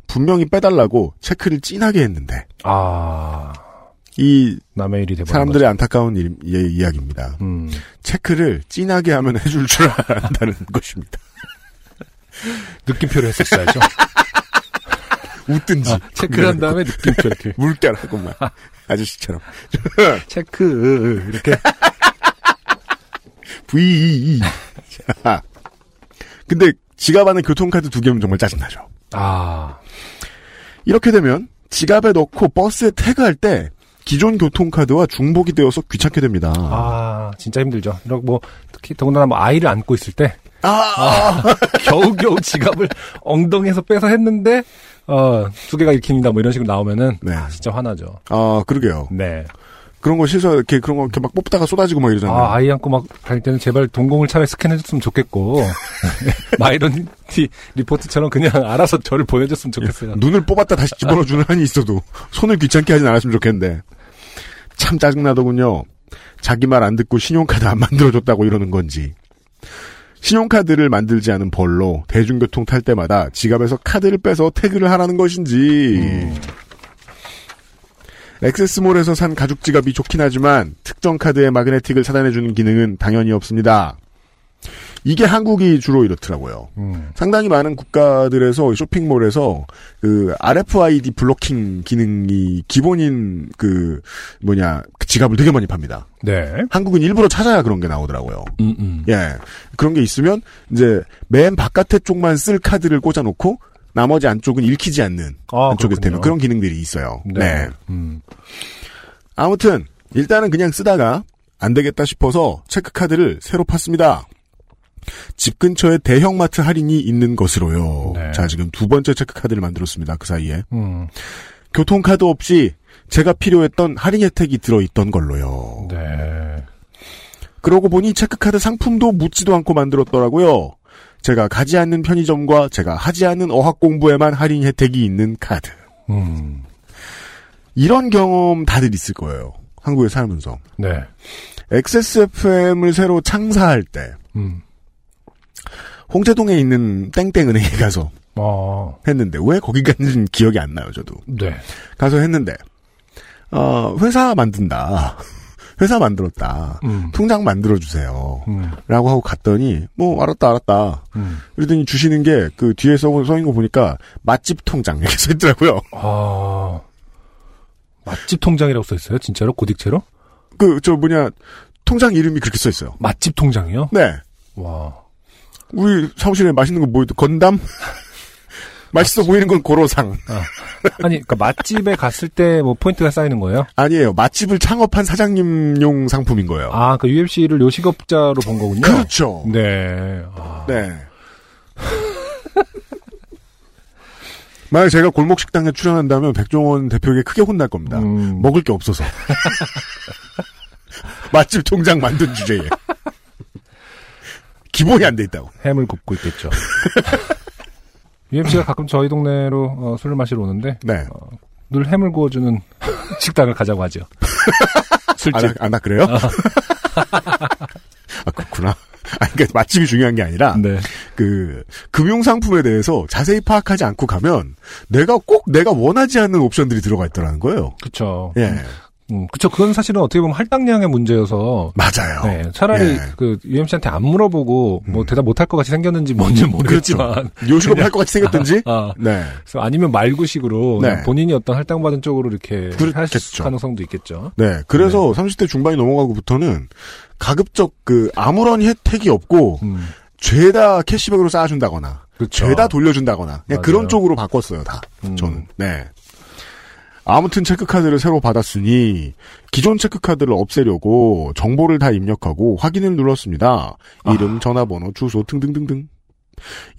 분명히 빼달라고 체크를 진하게 했는데 아 이 남의 일이 사람들의 안타까운 일, 예, 이야기입니다. 거죠. 음. 체크를 진하게 하면 해줄 줄 안다는 것입니다. 느낌표를 했었어야죠. 웃든지 아, 체크를 한 다음에 느낌표 이렇게 물결하고 막 아저씨처럼 체크 이렇게 V. 자, 근데 지갑 안에 교통카드 두 개면 정말 짜증나죠. 아 이렇게 되면 지갑에 넣고 버스에 태그할 때 기존 교통카드와 중복이 되어서 귀찮게 됩니다. 아, 진짜 힘들죠. 이렇게 뭐, 특히 더군다나 뭐 아이를 안고 있을 때, 아, 겨우겨우 지갑을 엉덩이에서 빼서 했는데, 어, 두 개가 읽힙니다. 뭐 이런 식으로 나오면은, 네. 아, 진짜 화나죠. 아, 그러게요. 네. 그런 거 실서 이렇게 그런 거 이렇게 막 뽑다가 쏟아지고 막 이러잖아요. 아, 아이 안고 막 다닐 때는 제발 동공을 차라리 스캔해줬으면 좋겠고, 마이런 티 리포트처럼 그냥 알아서 저를 보내줬으면 좋겠어요. 눈을 뽑았다 다시 집어넣어주는 한이 있어도 손을 귀찮게 하진 않았으면 좋겠는데 참 짜증나더군요. 자기 말 안 듣고 신용카드 안 만들어줬다고 이러는 건지. 신용카드를 만들지 않은 벌로 대중교통 탈 때마다 지갑에서 카드를 빼서 태그를 하라는 것인지. 엑세스몰에서 산 가죽 지갑이 좋긴 하지만 특정 카드의 마그네틱을 차단해주는 기능은 당연히 없습니다. 이게 한국이 주로 이렇더라고요. 음. 상당히 많은 국가들에서 쇼핑몰에서 그 RFID 블로킹 기능이 기본인 그 뭐냐 그 지갑을 되게 많이 팝니다. 네. 한국은 일부러 찾아야 그런 게 나오더라고요. 음, 음. 예. 그런 게 있으면 이제 맨 바깥에 쪽만 쓸 카드를 꽂아놓고 나머지 안쪽은 읽히지 않는 아, 안쪽에 그렇군요. 되는 그런 기능들이 있어요. 네. 음. 아무튼 일단은 그냥 쓰다가 안 되겠다 싶어서 체크카드를 새로 팠습니다. 집 근처에 대형마트 할인이 있는 것으로요. 네. 자, 지금 두 번째 체크카드를 만들었습니다. 그 사이에. 음, 교통카드 없이 제가 필요했던 할인 혜택이 들어있던 걸로요. 네. 그러고 보니 체크카드 상품도 묻지도 않고 만들었더라고요. 제가 가지 않는 편의점과 제가 하지 않는 어학 공부에만 할인 혜택이 있는 카드. 음, 이런 경험 다들 있을 거예요. 한국에 살면서. 네. XSFM을 새로 창사할 때 음, 홍제동에 있는 땡땡은행에 가서 어, 했는데 왜 거기 갔는지 기억이 안 나요. 저도 네. 가서 했는데 어, 회사 만든다. 회사 만들었다. 음, 통장 만들어 주세요. 음, 라고 하고 갔더니 뭐 알았다 알았다. 음. 그러더니 주시는 게 그 뒤에 써, 써있는 거 보니까 맛집 통장 이렇게 써 있더라고요. 아, 맛집 통장이라고 써 있어요? 진짜로? 고딕체로? 그 저 뭐냐 통장 이름이 그렇게 써 있어요. 맛집 통장이요? 네. 와. 우리 사무실에 맛있는 거 뭐였죠? 건담? 맛있어 보이는 건 고로상. 아니, 그니까 맛집에 갔을 때 뭐 포인트가 쌓이는 거예요? 아니에요. 맛집을 창업한 사장님용 상품인 거예요. 아, 그 UMC를 요식업자로 본 거군요? 그렇죠. 네. 아, 네. 만약 제가 골목 식당에 출연한다면 백종원 대표에게 크게 혼날 겁니다. 음. 먹을 게 없어서. 맛집 통장 만든 주제에. 기본이 안 돼 있다고. 햄을 굽고 있겠죠. UMC가 가끔 저희 동네로 어, 술을 마시러 오는데 네. 늘 햄을 구워주는 식당을 가자고 하죠. 아, 술집. 나, 아, 나 그래요? 아, 그렇구나. 아, 그러니까 맛집이 중요한 게 아니라 네. 그 금융 상품에 대해서 자세히 파악하지 않고 가면 내가 꼭 내가 원하지 않는 옵션들이 들어가 있더라는 거예요. 그쵸. 예. 음, 그쵸. 그건 사실은 어떻게 보면 할당량의 문제여서. 맞아요. 네, 차라리 예. 그 UMC한테 안 물어보고 뭐 음. 대답 못할 것 같이 생겼는지 뭔지 모르겠지만 요식업 할것 같이 생겼든지? 아, 네. 그래서 아니면 말구식으로 네. 본인이 어떤 할당받은 쪽으로 이렇게 할 그렇겠죠. 가능성도 있겠죠. 네. 그래서 30대 중반이 넘어가고부터는 가급적 그 아무런 혜택이 없고 음, 죄다 캐시백으로 쌓아준다거나 그렇죠. 죄다 돌려준다거나 그냥 맞아요. 그런 쪽으로 바꿨어요 다. 음. 저는. 네. 아무튼 체크카드를 새로 받았으니 기존 체크카드를 없애려고 정보를 다 입력하고 확인을 눌렀습니다. 이름, 전화번호, 주소 등등등등.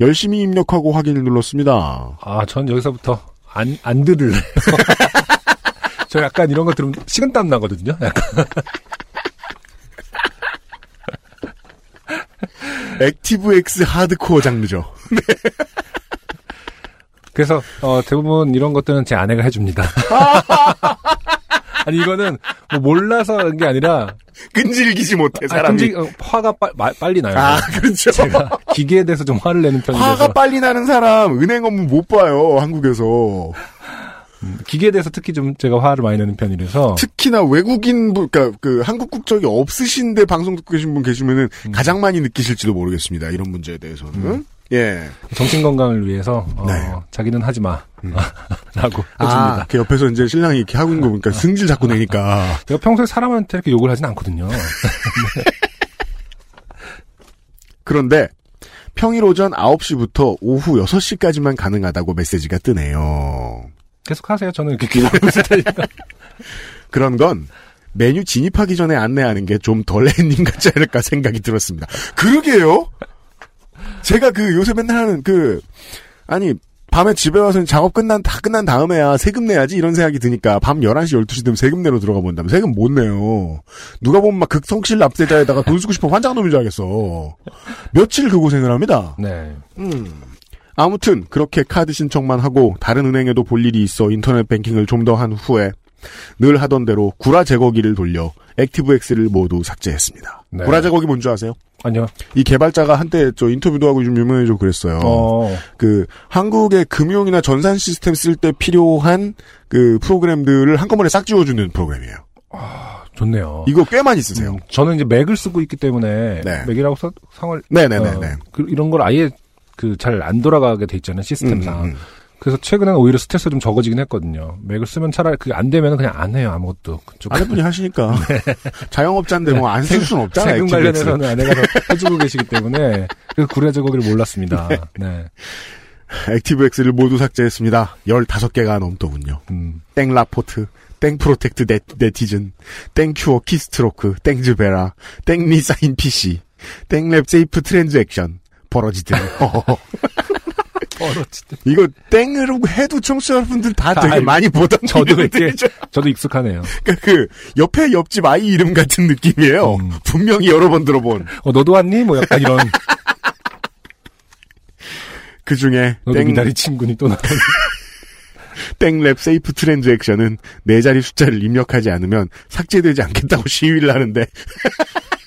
열심히 입력하고 확인을 눌렀습니다. 아, 전 여기서부터 안, 안 들을래요. 저 약간 이런 거 들으면 식은땀 나거든요. 약간. Active X 하드코어 장르죠. 그래서, 어, 대부분 이런 것들은 제 아내가 해줍니다. 아니, 이거는 뭐 몰라서 그런 게 아니라, 끈질기지 못해 아, 사람이. 끔찍- 어, 화가 빨, 마- 빨리 나요. 아, 그렇죠. 제가 기계에 대해서 좀 화를 내는 편이라서 화가 빨리 나는 사람 은행 업무 못 봐요 한국에서 기계에 대해서 특히 좀 제가 화를 많이 내는 편이라서 특히나 외국인 분 그러니까 그 한국 국적이 없으신데 방송 듣고 계신 분 계시면은 음. 가장 많이 느끼실지도 모르겠습니다 이런 문제에 대해서는 예 정신 건강을 위해서 어, 네. 자기는 하지 마 라고 아, 해줍니다. 그 옆에서 이제 신랑이 이렇게 하고 있는 거 보니까 승질 자꾸 내니까 제가 평소에 사람한테 이렇게 욕을 하진 않거든요. 그런데 평일 오전 9시부터 오후 6시까지만 가능하다고 메시지가 뜨네요. 계속 하세요. 저는 이렇게 기다리고 있을 테니까. 그런 건 메뉴 진입하기 전에 안내하는 게 좀덜 햇님 같지 않을까 생각이 들었습니다. 그러게요. 제가 그 요새 맨날 하는 그 아니 밤에 집에 와서 작업 끝난 다 끝난 다음에야 세금 내야지 이런 생각이 드니까 밤 11시 12시 되면 세금 내러 들어가 본다면 세금 못 내요. 누가 보면 막 극성실 납세자에다가 돈 쓰고 싶어 환장 놈인 줄 알겠어. 며칠 그 고생을 합니다. 네. 음. 아무튼 그렇게 카드 신청만 하고 다른 은행에도 볼 일이 있어 인터넷 뱅킹을 좀 더 한 후에 늘 하던 대로 구라 제거기를 돌려 액티브엑스를 모두 삭제했습니다. 네. 구라 제거기 뭔지 아세요? 아니요. 이 개발자가 한때 저 인터뷰도 하고 좀 유명해지고 그랬어요. 어. 그 한국의 금융이나 전산 시스템 쓸 때 필요한 그 프로그램들을 한꺼번에 싹 지워주는 프로그램이에요. 좋네요. 이거 꽤 많이 쓰세요. 음, 저는 이제 맥을 쓰고 있기 때문에 네. 맥이라고 서, 상을 네네네네. 어, 그, 이런 걸 아예 그 잘 안 돌아가게 돼 있잖아요 시스템상. 음, 음. 그래서 최근에는 오히려 스트레스가 좀 적어지긴 했거든요. 맥을 쓰면 차라리 그게 안 되면 그냥 안 해요 아무것도. 그쪽 아내분이 하시니까 자영업자인데 뭐 안 쓸 수는 없잖아요. 세금. 관련해서는 아내가 더 해주고 계시기 때문에 그래서 구라 제거기를 몰랐습니다. 네. 액티브엑스를 모두 삭제했습니다. 15개가 넘더군요. 음. 땡 라포트, 땡 프로텍트 네, 네티즌, 땡 큐어 키스트로크, 땡 즈베라, 땡 리사인 PC, 땡랩 세이프 트랜잭션 벌어지더니 어쨌든 이거 땡으로 해도 청취자분들 다 다 되게 알고. 많이 보던 저도 이렇게. 저도 익숙하네요. 그러니까 그 옆에 옆집 아이 이름 같은 느낌이에요. 음. 분명히 여러 번 들어본 어 너도 왔니? 뭐 약간 이런 그 중에 땡, 미나리 친구니 또 나. 땡랩 세이프 트랜잭션은 네 자리 숫자를 입력하지 않으면 삭제되지 않겠다고 시위를 하는데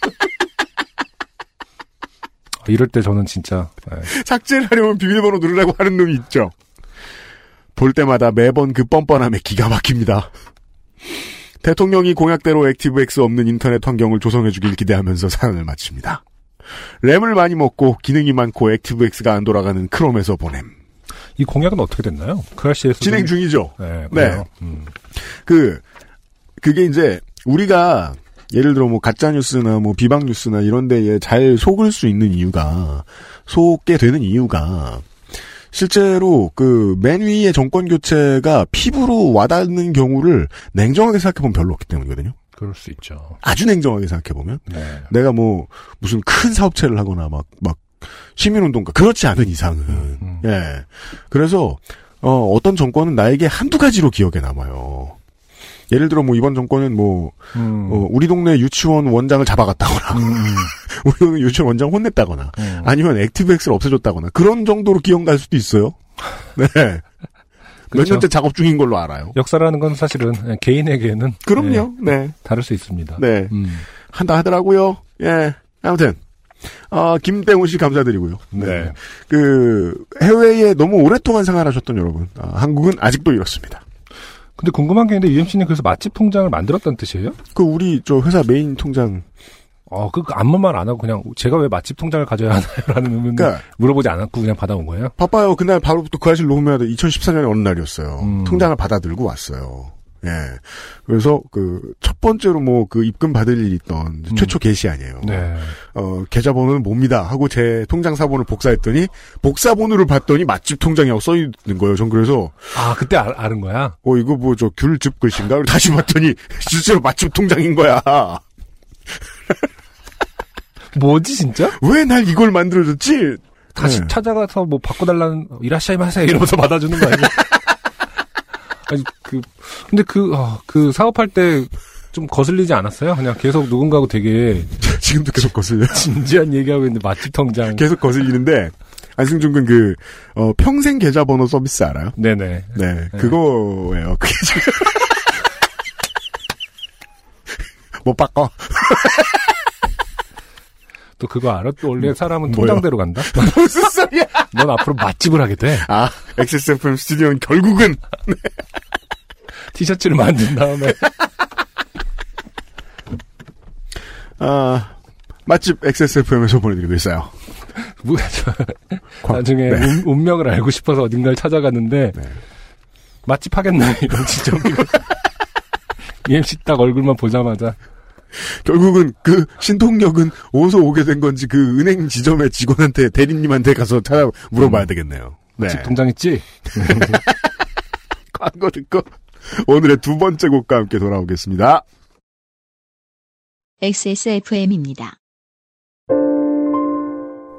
이럴 때 저는 진짜 예. 삭제를 하려면 비밀번호 누르라고 하는 놈이 있죠. 볼 때마다 매번 그 뻔뻔함에 기가 막힙니다. 대통령이 공약대로 ActiveX 없는 인터넷 환경을 조성해주길 기대하면서 사연을 마칩니다. 램을 많이 먹고 기능이 많고 ActiveX가 안 돌아가는 크롬에서 보냄. 이 공약은 어떻게 됐나요? 크라시에서 진행 중이죠. 네, 네. 음. 그 그게 이제 우리가 예를 들어 뭐 가짜 뉴스나 뭐 비방 뉴스나 이런 데에 잘 속을 수 있는 이유가 속게 되는 이유가 실제로 그 맨 위의 정권 교체가 피부로 와닿는 경우를 냉정하게 생각해 보면 별로 없기 때문이거든요. 그럴 수 있죠. 아주 냉정하게 생각해 보면 네. 내가 뭐 무슨 큰 사업체를 하거나 막막 시민운동가 그렇지 않은 이상은 음. 예 그래서 어 어떤 정권은 나에게 한두 가지로 기억에 남아요. 예를 들어 뭐 이번 정권은 뭐 음. 어, 우리 동네 유치원 원장을 잡아갔다거나 음, 음. 우리 동네 유치원 원장 혼냈다거나 음. 아니면 액티브엑스를 없애줬다거나 그런 정도로 기억날 수도 있어요. 네. 몇 그렇죠. 년째 작업 중인 걸로 알아요. 역사라는 건 사실은 개인에게는 그럼요. 네, 네. 다를 수 있습니다. 네. 음. 한다 하더라고요. 예. 아무튼 어, 김땡우 씨 감사드리고요. 네. 그 해외에 너무 오랫동안 생활하셨던 여러분, 아, 한국은 아직도 이렇습니다. 근데 궁금한 게 있는데 UMC는 그래서 맛집 통장을 만들었다는 뜻이에요? 그 우리 저 회사 메인 통장, 어, 그 아무 말 안 하고 그냥 제가 왜 맛집 통장을 가져야 하나요라는 의문 그러니까 물어보지 않았고 그냥 받아온 거예요? 바빠요. 그날 바로부터 그 아실 놓으면 2014년에 어느 날이었어요. 음. 통장을 받아 들고 왔어요. 예. 그래서 그 첫 번째로 뭐 그 입금 받을 일이 있던 음. 최초 게시 아니에요. 네. 어, 계좌번호는 뭡니다. 하고 제 통장 사본을 복사했더니 복사본으로 봤더니 맛집 통장이라고 써 있는 거예요. 전 그래서 아, 그때 알, 아는 거야? 어 이거 뭐 저 귤즙 글씨인가? 다시 봤더니 실제로 맛집 통장인 거야. 뭐지, 진짜? 왜 날 이걸 만들어줬지? 다시 네. 찾아가서 뭐 바꿔달라는, 이라샤이 마세 이러면서 받아주는 거 아니야? 아니, 그, 근데 그, 어, 그 사업할 때 좀 거슬리지 않았어요? 그냥 계속 누군가하고 되게 지금도 계속 거슬려. 진지한 얘기하고 있는데 맛집 통장. 계속 거슬리는데 안승준 군 그, 어, 평생 계좌번호 서비스 알아요? 네네. 네, 그거예요. 그게 지금. 못 바꿔. 또 그거 알아? 또 원래 사람은 뭐요? 통장대로 간다? 무슨 소리야? 넌 앞으로 맛집을 하게 돼. 아, XSFM 스튜디오는 결국은 티셔츠를 만든 다음에. 아, 맛집 XSFM에서 보내드리고 있어요. 뭐, 나중에 네. 운, 운명을 알고 싶어서 어딘가를 찾아갔는데 네. 맛집 하겠나 이런 진짜 웃기고 EMC 딱 얼굴만 보자마자 결국은 그 신통력은 어디서 오게 된 건지 그 은행 지점의 직원한테 대리님한테 가서 찾아 물어봐야 되겠네요. 네. 맛집 통장 있지? 광고 듣고 오늘의 두 번째 곡과 함께 돌아오겠습니다. XSFM입니다.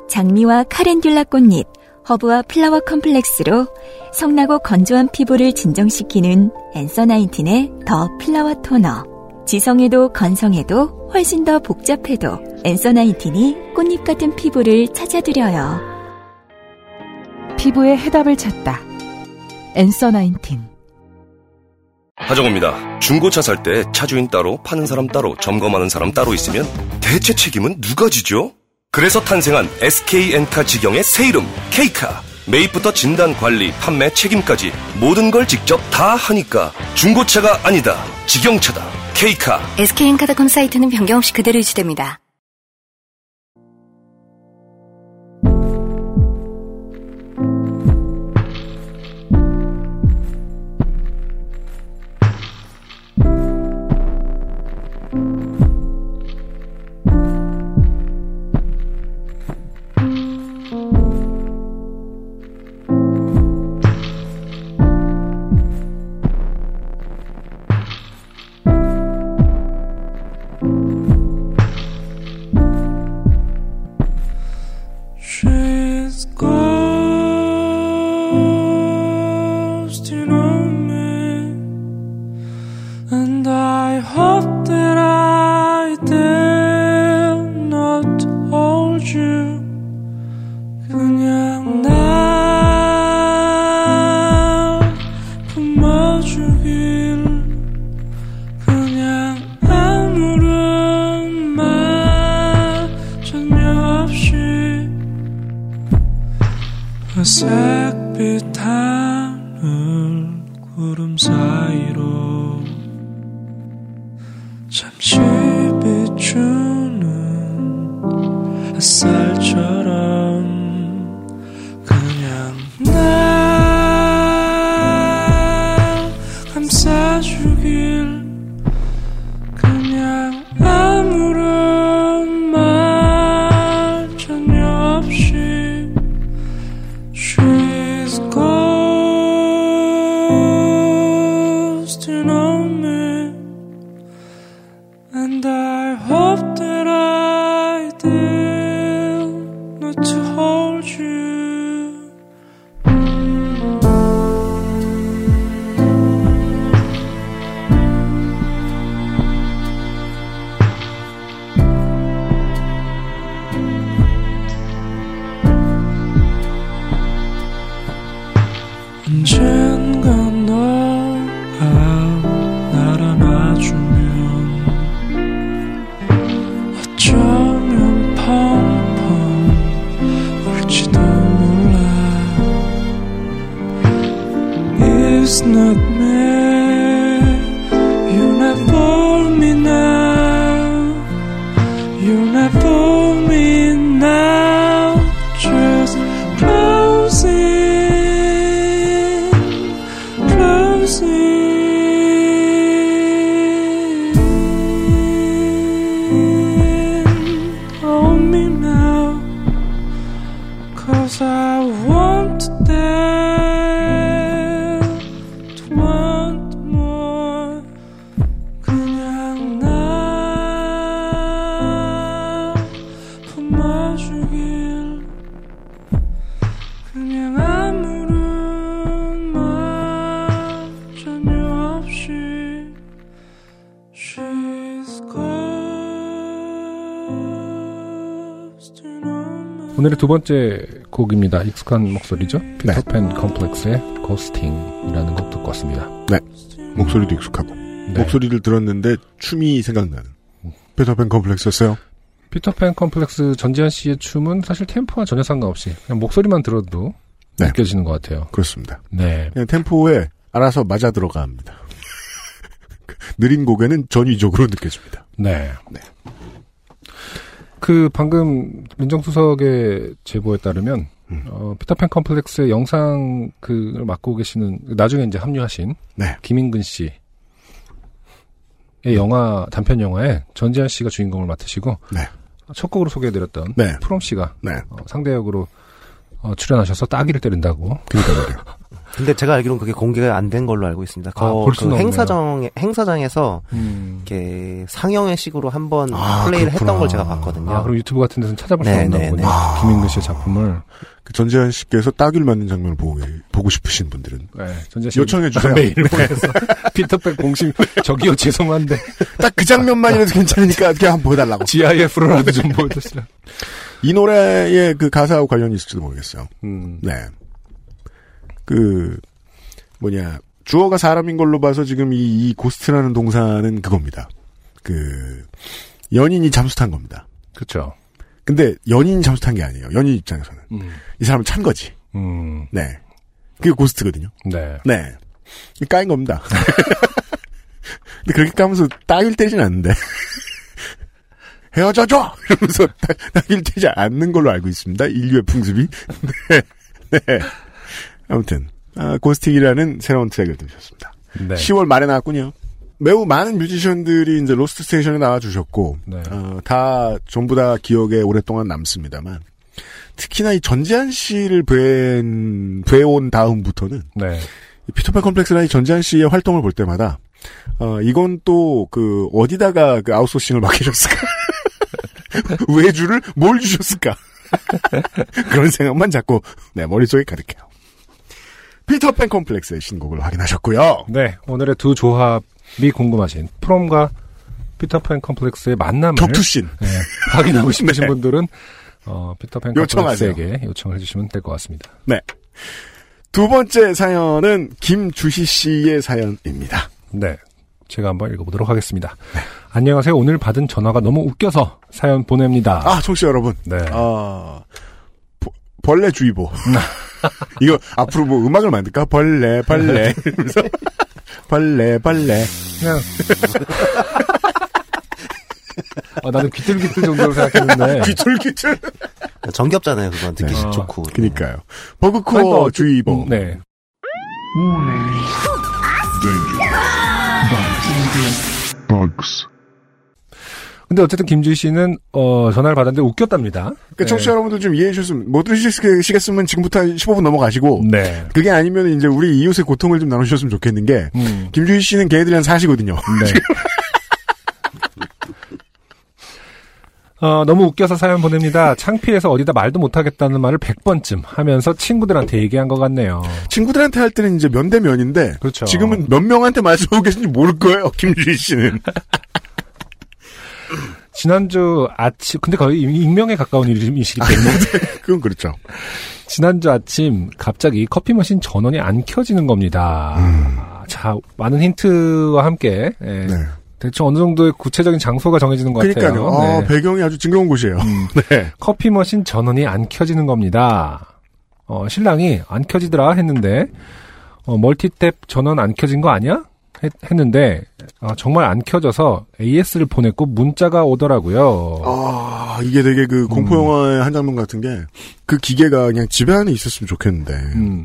장미와 카렌듈라 꽃잎, 허브와 flower complex로 성나고 건조한 피부를 진정시키는 Answer Nineteen의 The Flower Toner. 지성에도 건성에도 훨씬 더 복잡해도 Answer Nineteen이 꽃잎 같은 피부를 찾아드려요. 피부의 해답을 찾다. Answer Nineteen. 하정우입니다. 중고차 살 때 차주인 따로 파는 사람 따로 점검하는 사람 따로 있으면 대체 책임은 누가 지죠? 그래서 탄생한 SK엔카 직영의 새 이름 K카. 매입부터 진단 관리, 판매 책임까지 모든 걸 직접 다 하니까 중고차가 아니다. 직영차다. K카. SK엔카닷컴 사이트는 변경 없이 그대로 유지됩니다. 오늘의 두 번째 곡입니다. 익숙한 목소리죠. 피터팬 컴플렉스의 Ghosting이라는 곡 듣고 왔습니다. 네. 목소리도 익숙하고. 목소리를 들었는데 춤이 생각나는. 피터팬 컴플렉스였어요. 피터팬 컴플렉스 전지한 씨의 춤은 사실 템포와 전혀 상관없이 그냥 목소리만 들어도 느껴지는 것 같아요. 그렇습니다. 네. 그냥 템포에 알아서 맞아 들어갑니다. 느린 곡에는 전위적으로 느껴집니다. 네. 그 방금 민정수석의 제보에 따르면 음. 어, 피터팬 컴플렉스의 영상 그를 맡고 계시는 나중에 이제 합류하신 네. 김인근 씨의 영화 단편 영화에 전지현 씨가 주인공을 맡으시고 네. 첫 곡으로 소개해드렸던 네. 프롬 씨가 네. 어, 상대 역으로 어, 출연하셔서 따기를 때린다고. 그러니까 근데 제가 알기로는 그게 공개가 안 된 걸로 알고 있습니다. 아, 볼 그. 행사장 행사장에서 음. 이렇게 상영회식으로 한번 아, 플레이를 그렇구나. 했던 걸 제가 봤거든요. 아, 그럼 유튜브 같은 데서는 찾아볼 수 네, 없나 네, 보군요. 네. 김인근 씨의 작품을. 그 전지한 씨께서 따귀를 맞는 장면을 보고, 보고 싶으신 분들은. 네, 전지한 씨 요청해 주세요. 메일 네. 보내서 피터팬 공식 저기요 죄송한데 딱 그 장면만이라도 괜찮으니까 그냥 한번 보여달라고. GIF로라도 좀 보여주시라. 이 노래의 그 가사하고 관련이 있을지도 모르겠어요. 음. 네. 그, 뭐냐, 주어가 사람인 걸로 봐서 지금 이, 이 ghost라는 동사는 그겁니다. 그, 연인이 잠수 탄 겁니다. 그렇죠. 근데 연인이 잠수 탄 게 아니에요. 연인 입장에서는. 음. 이 사람은 찬 거지. 음. 네. 그게 고스트거든요. 네. 네. 이 까인 겁니다. 근데 그렇게 까면서 따귀를 때리진 않는데. 헤어져줘! 이러면서 따- 따귀를 때리지 않는 걸로 알고 있습니다. 인류의 풍습이. 네. 네. 아무튼, 아, 고스팅이라는 새로운 트랙을 들으셨습니다. 네. 10월 말에 나왔군요. 매우 많은 뮤지션들이 이제 로스트 스테이션에 나와주셨고, 네. 어, 다, 전부 다 기억에 오랫동안 남습니다만, 특히나 이 전지한 씨를 뵌, 뵈온 다음부터는, 네. 이 피터팬 컴플렉스나 이 전지한 씨의 활동을 볼 때마다, 어, 이건 또, 그, 어디다가 그 아웃소싱을 맡기셨을까? 외주를 뭘 주셨을까? 그런 생각만 자꾸 네, 머릿속에 가득해요. 피터팬 컴플렉스의 신곡을 확인하셨고요. 네, 오늘의 두 조합이 궁금하신 프롬과 피터팬 컴플렉스의 만남을 격투신 네, 확인하고 싶으신 네. 분들은 어, 피터팬 요청하세요. 컴플렉스에게 요청을 해주시면 될 것 같습니다. 네. 두 번째 사연은 김주희 씨의 사연입니다. 네. 제가 한번 읽어보도록 하겠습니다. 안녕하세요. 오늘 받은 전화가 너무 웃겨서 사연 보냅니다. 아, 청취자 여러분. 네. 아, 버- 벌레 주의보. 이거 앞으로 뭐 음악을 만들까? 벌레, 벌레. 이러면서 벌레, 벌레. 그냥. 아, 나는 귀틀귀틀 정도로 생각했는데. 귀틀귀틀. 정겹잖아요, 그건. 듣기 네. 좋고. 그니까요. 아니, 버그코어 뭐, 주의보. 음, 네. 근데 어쨌든 김주희 씨는 어, 전화를 받았는데 웃겼답니다. 그러니까 청취자 여러분들 좀 이해해 주셨으면, 못 들으시겠으면 지금부터 15분 넘어가시고. 네. 그게 아니면 이제 우리 이웃의 고통을 좀 나누셨으면 좋겠는 게, 음. 김주희 씨는 걔네들이랑 사시거든요. 네. 어, 너무 웃겨서 사연 보냅니다. 창피해서 어디다 말도 못하겠다는 말을 100번쯤 하면서 친구들한테 얘기한 것 같네요. 친구들한테 할 때는 이제 면대 면인데, 그렇죠. 지금은 몇 명한테 말씀하고 계신지 모를 거예요, 김주희 씨는. 지난주 아침, 근데 거의 익명에 가까운 이름이시기 때문에. 그건 그렇죠. 지난주 아침 갑자기 커피 머신 전원이 안 켜지는 겁니다. 자, 많은 힌트와 함께 예, 네. 대충 어느 정도의 구체적인 장소가 정해지는 것 그러니까요. 같아요. 아, 네. 배경이 아주 징그러운 곳이에요. 네. 커피 머신 전원이 안 켜지는 겁니다. 어, 신랑이 안 켜지더라 했는데 어, 멀티탭 전원 안 켜진 거 아니야? 했, 는데 정말 안 켜져서 AS를 보냈고 문자가 오더라고요. 아, 이게 되게 그 공포 영화의 한 장면 같은 게, 그 기계가 그냥 집에 안에 있었으면 좋겠는데, 음,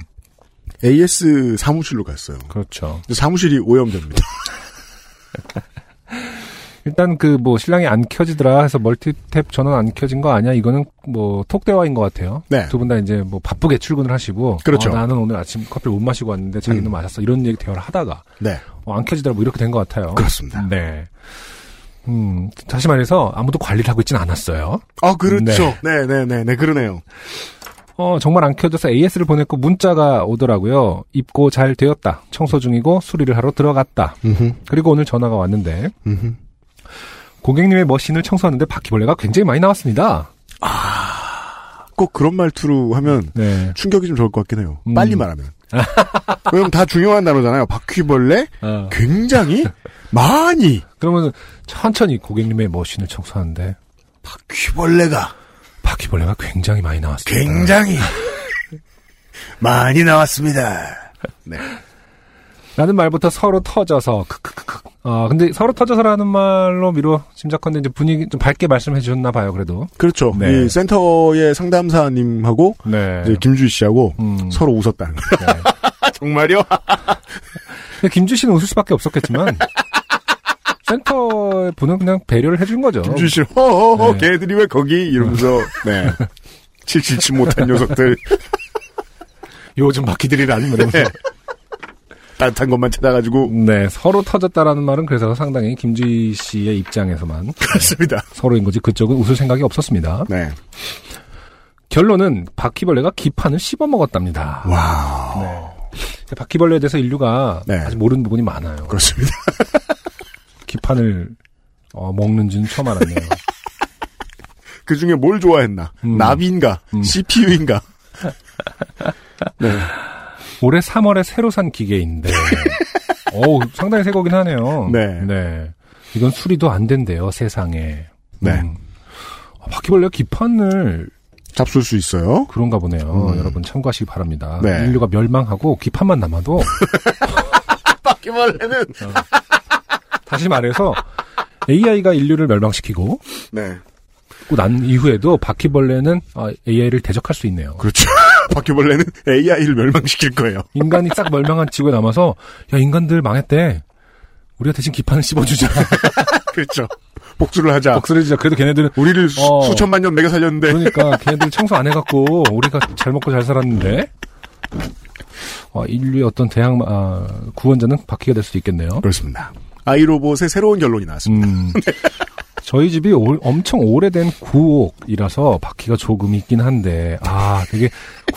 AS 사무실로 갔어요. 그렇죠. 사무실이 오염됩니다. 일단 그 뭐 신랑이 안 켜지더라 해서 멀티탭 전원 안 켜진 거 아니야? 이거는 뭐 톡대화인 것 같아요. 네. 두 분 다 이제 뭐 바쁘게 출근을 하시고 그렇죠. 어, 나는 오늘 아침 커피를 못 마시고 왔는데 자기는 음. 마셨어 이런 얘기 대화를 하다가 네. 어, 안 켜지더라 뭐 이렇게 된 것 같아요. 그렇습니다. 네. 음 다시 말해서 아무도 관리를 하고 있지는 않았어요. 아, 그렇죠. 네, 네, 네, 네, 그러네요. 어 정말 안 켜져서 AS를 보냈고 문자가 오더라고요. 입고 잘 되었다. 청소 중이고 수리를 하러 들어갔다. 음흠, 그리고 오늘 전화가 왔는데 음흠. 고객님의 머신을 청소하는데 바퀴벌레가 굉장히 많이 나왔습니다. 꼭 그런 말투로 하면 네. 충격이 좀 좋을 것 같긴 해요. 음. 빨리 말하면. 왜냐면 다 중요한 단어잖아요. 바퀴벌레? 어. 굉장히 많이 그러면 천천히 고객님의 머신을 청소하는데 바퀴벌레가 바퀴벌레가 굉장히 많이 나왔습니다. 굉장히 많이 나왔습니다. 네. 라는 말부터 서로 터져서 크크크크. 아 근데 서로 터져서라는 말로 미루 짐작컨대 이제 분위기 좀 밝게 말씀해 주셨나 봐요. 그래도. 그렇죠. 네. 이 센터의 상담사님하고 네. 이제 김주희 씨하고 음. 서로 웃었다는 거예요. 네. 정말요? 근데 김주 씨는 웃을 수밖에 없었겠지만 센터의 분은 그냥 배려를 해준 거죠. 김주희 씨는 허허허 네. 걔들이 왜 거기 이러면서 네. 칠칠치 못한 녀석들 요즘 바퀴들이라는 이러면서. 네. 따뜻한 것만 찾아가지고 네, 서로 터졌다라는 말은 그래서 상당히 김주희 씨의 입장에서만 그렇습니다. 서로인 거지 그쪽은 웃을 생각이 없었습니다. 네. 결론은 바퀴벌레가 기판을 씹어 먹었답니다. 와 네. 바퀴벌레에 대해서 인류가 네. 아직 모르는 부분이 많아요. 그렇습니다. 기판을 어, 먹는지는 처음 알았네요. 그 중에 뭘 좋아했나? 음. 나비인가? 음. CPU인가? 네. 올해 3월에 새로 산 기계인데, 오 상당히 새 거긴 하네요. 네. 이건 수리도 안 된대요, 세상에. 네. 음. 아, 바퀴벌레가 기판을 잡술 수 있어요. 그런가 보네요. 음. 여러분 참고하시기 바랍니다. 네. 인류가 멸망하고 기판만 남아도 바퀴벌레는 다시 말해서 AI가 인류를 멸망시키고 네. 그난 이후에도 바퀴벌레는 AI를 대적할 수 있네요. 그렇죠. 바퀴벌레는 AI를 멸망시킬 거예요. 인간이 싹 멸망한 지구에 남아서 야 인간들 망했대. 우리가 대신 기판을 씹어주자. 그렇죠. 복수를 하자. 복수를 주자. 그래도 걔네들은 우리를 수, 어. 수천만 년 먹여 살렸는데. 그러니까 걔네들 청소 안 해갖고 우리가 잘 먹고 잘 살았는데 어, 인류의 어떤 대항 아, 구원자는 바퀴가 될 수도 있겠네요. 그렇습니다. 아이로봇의 새로운 결론이 나왔습니다. 음. 저희 집이 올- 엄청 오래된 구옥이라서 바퀴가 조금 있긴 한데, 아, 되게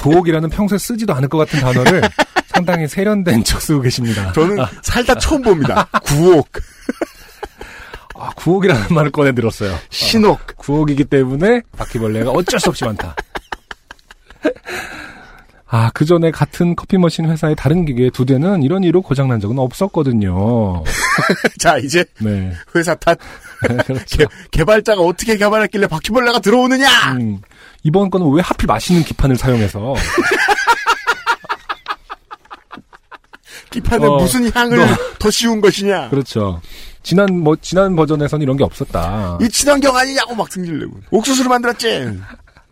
구옥이라는 평소에 쓰지도 않을 것 같은 단어를 상당히 세련된 척 쓰고 계십니다. 저는 살다 처음 봅니다. 구옥. 아, 구옥이라는 말을 꺼내 들었어요. 신옥. 구옥이기 때문에 바퀴벌레가 어쩔 수 없이 많다. 아, 그 전에 같은 커피 머신 회사의 다른 기계 두 대는 이런 이유로 고장난 적은 없었거든요. 자, 이제 네. 회사 탓. 그렇죠. 개, 개발자가 어떻게 개발했길래 바퀴벌레가 들어오느냐? 음, 이번 거는 왜 하필 맛있는 기판을 사용해서 기판에 어, 무슨 향을 너- 더 씌운 것이냐? 그렇죠. 지난 뭐 지난 버전에서는 이런 게 없었다. 이 친환경 아니냐고 막 승질내고. 옥수수를 만들었지.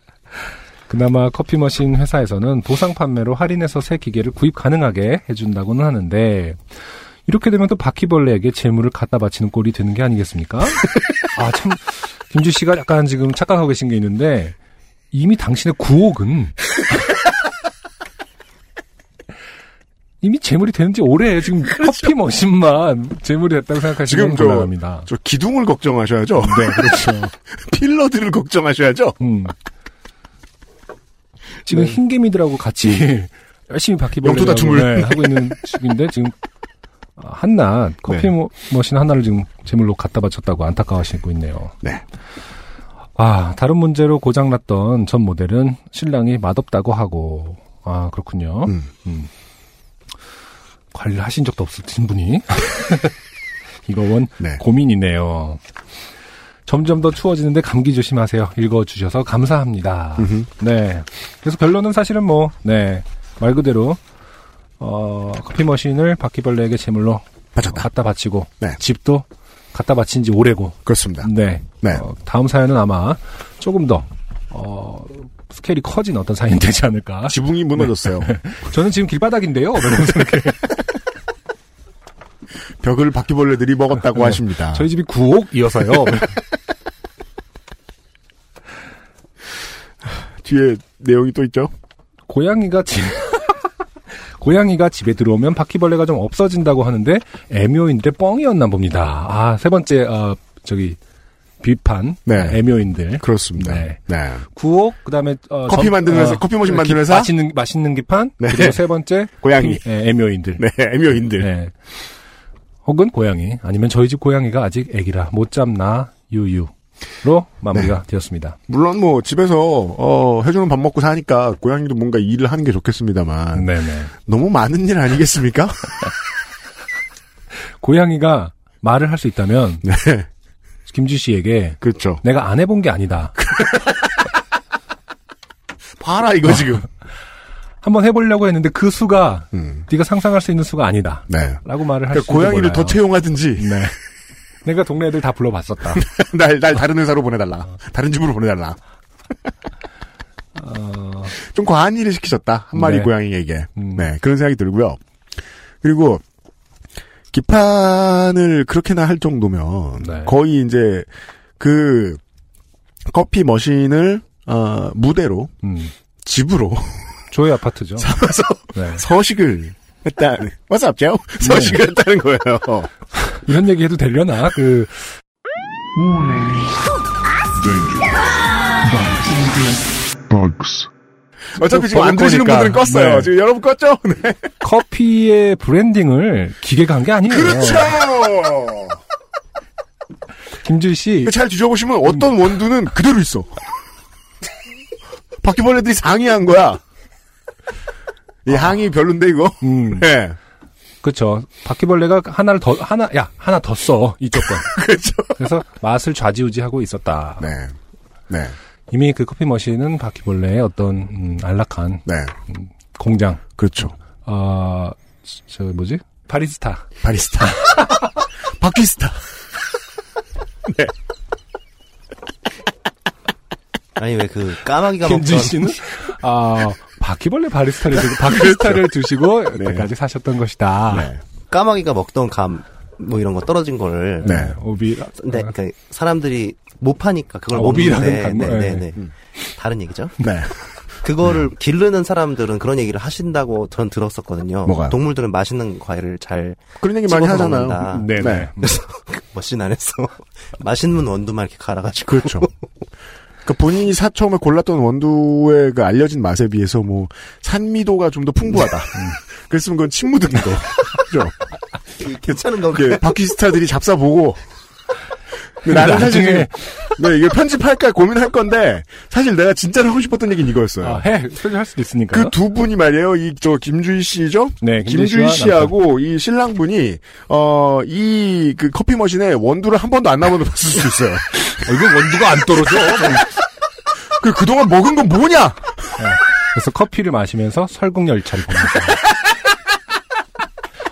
그나마 커피 머신 회사에서는 보상 판매로 할인해서 새 기계를 구입 가능하게 해준다고는 하는데 이렇게 되면 또 바퀴벌레에게 재물을 갖다 바치는 꼴이 되는 게 아니겠습니까? 아 참 김주 씨가 약간 지금 착각하고 계신 게 있는데 이미 당신의 구옥은 이미 재물이 되는지 오래 지금 커피 머신만 재물이 됐다고 생각하시면 지금 저, 곤란합니다. 저 기둥을 걱정하셔야죠. 네, 그렇죠. 필러들을 걱정하셔야죠. 음. 지금 네. 흰개미들하고 같이 열심히 바퀴벌레 다툼을. 하고 있는 중인데 지금 아, 한낱 커피 네. 머- 머신 하나를 지금 제물로 갖다 바쳤다고 안타까워하시고 있네요. 네. 아 다른 문제로 고장났던 전 모델은 신랑이 맛없다고 하고 아 그렇군요. 음. 음. 관리를 하신 적도 없으신 분이 이거 원 네. 고민이네요. 점점 더 추워지는데 감기 조심하세요. 읽어주셔서 감사합니다. 음흠. 네. 그래서 결론은 사실은 뭐, 네. 말 그대로, 어, 커피 머신을 바퀴벌레에게 제물로 바쳤다. 갖다 바치고, 네. 집도 갖다 바친 지 오래고, 그렇습니다. 네. 네. 어, 다음 사연은 아마 조금 더, 어, 스케일이 커진 어떤 사연이 되지 않을까. 지붕이 무너졌어요. 저는 지금 길바닥인데요. 벽을 바퀴벌레들이 먹었다고 네. 하십니다. 저희 집이 구옥이어서요. 뒤에 내용이 또 있죠? 고양이가 집 고양이가 집에 들어오면 바퀴벌레가 좀 없어진다고 하는데 애묘인들의 뻥이었나 봅니다. 아 세 번째 어, 저기 비판 네. 애묘인들 그렇습니다. 네. 네. 구옥 그다음에 어, 커피 점- 만드는 회사, 커피 머신 만드는 회사? 맛있는 맛있는 기판 네. 그리고 세 번째 고양이. 예, 애묘인들 네, 애묘인들. 네. 혹은 고양이 아니면 저희 집 고양이가 아직 애기라 못 잡나 유유 로 마무리가 네. 되었습니다. 물론 뭐 집에서 어, 해주는 밥 먹고 사니까 고양이도 뭔가 일을 하는 게 좋겠습니다만 네네. 너무 많은 일 아니겠습니까? 고양이가 말을 할 수 있다면 네, 김주 씨에게 그렇죠. 내가 안 해본 게 아니다. 봐라 이거 지금. 한번 해보려고 했는데 그 수가 음, 네가 상상할 수 있는 수가 아니다. 네. 라고 말을 그러니까 할수 고양이를 더 채용하든지 네. 내가 동네 애들 다 불러봤었다. 날, 날 다른 회사로 보내달라. 다른 집으로 보내달라. 어, 좀 과한 일을 시키셨다. 한 마리 네. 고양이에게. 음. 네, 그런 생각이 들고요. 그리고 기판을 그렇게나 할 정도면 네. 거의 이제 그 커피 머신을 어, 무대로 음. 집으로 조의 아파트죠. 삼아서 네. 서식을 했다는 What's up, Joe? 서식을 했다는 거예요. 이런 얘기 해도 되려나? 그, 어차피 지금 또안 드시는 거니까. 분들은 껐어요. 네. 지금 여러분 껐죠? 네. 커피의 브랜딩을 기계가 한 게 아니에요. 그렇죠. 김주희 씨, 잘 뒤져보시면 어떤 원두는 그대로 있어. 바퀴벌레들이 상의한 거야. 이 항이 별론데 이거. 음, 네. 그쵸. 바퀴벌레가 하나를 더, 하나, 야, 하나 더 써. 이쪽 건. 그렇죠. 그래서 맛을 좌지우지하고 있었다. 네. 네. 이미 그 커피 머신은 바퀴벌레의 어떤, 음, 안락한 네. 공장. 그렇죠. 어, 저, 뭐지? 바리스타. 바리스타. 바퀴스타. 네. 아니 왜 그 까마귀가 김준 먹던 씨는, 아, 바퀴벌레 바리스타를 두고, 바퀴스타를 두시고, 여태까지 사셨던 것이다. 네. 까마귀가 먹던 감 뭐 이런 거 떨어진 거를 네. 오비, 근데 그 사람들이 못 파니까 그걸 아, 오비라는 단어? 네, 네. 네, 네. 다른 얘기죠. 네. 그거를 기르는 사람들은 그런 얘기를 하신다고 전 들었었거든요. 뭐가요? 동물들은 맛있는 과일을 잘 그런 얘기 많이 하잖아요. 먹는다. 네네. 네. 머신 안에서 맛있는 원두만 이렇게 갈아가지고. 그렇죠. 그러니까 본인이 사 처음에 골랐던 원두의 그 알려진 맛에 비해서 뭐 산미도가 좀 더 풍부하다. 음. 그랬으면 그건 침 묻은 거. 그죠? 괜찮은 건가요? 예, 바퀴스타들이 잡사 보고. 나는 사실 네, 이게 편집할까 고민할 건데 사실 내가 진짜로 하고 싶었던 얘기는 이거였어요. 아, 해. 표현할 수도 있으니까요. 그두 분이 말이에요. 이 저 김주희 씨죠? 네, 김주희 김주희 씨와 씨하고 이 신랑 분이 어 이 그 커피 머신에 원두를 한 번도 안 남아도 봤을 수 있어요. 이거 원두가 안 떨어져. 그 그동안 먹은 건 뭐냐? 그래서 커피를 마시면서 설국 열차를 보면서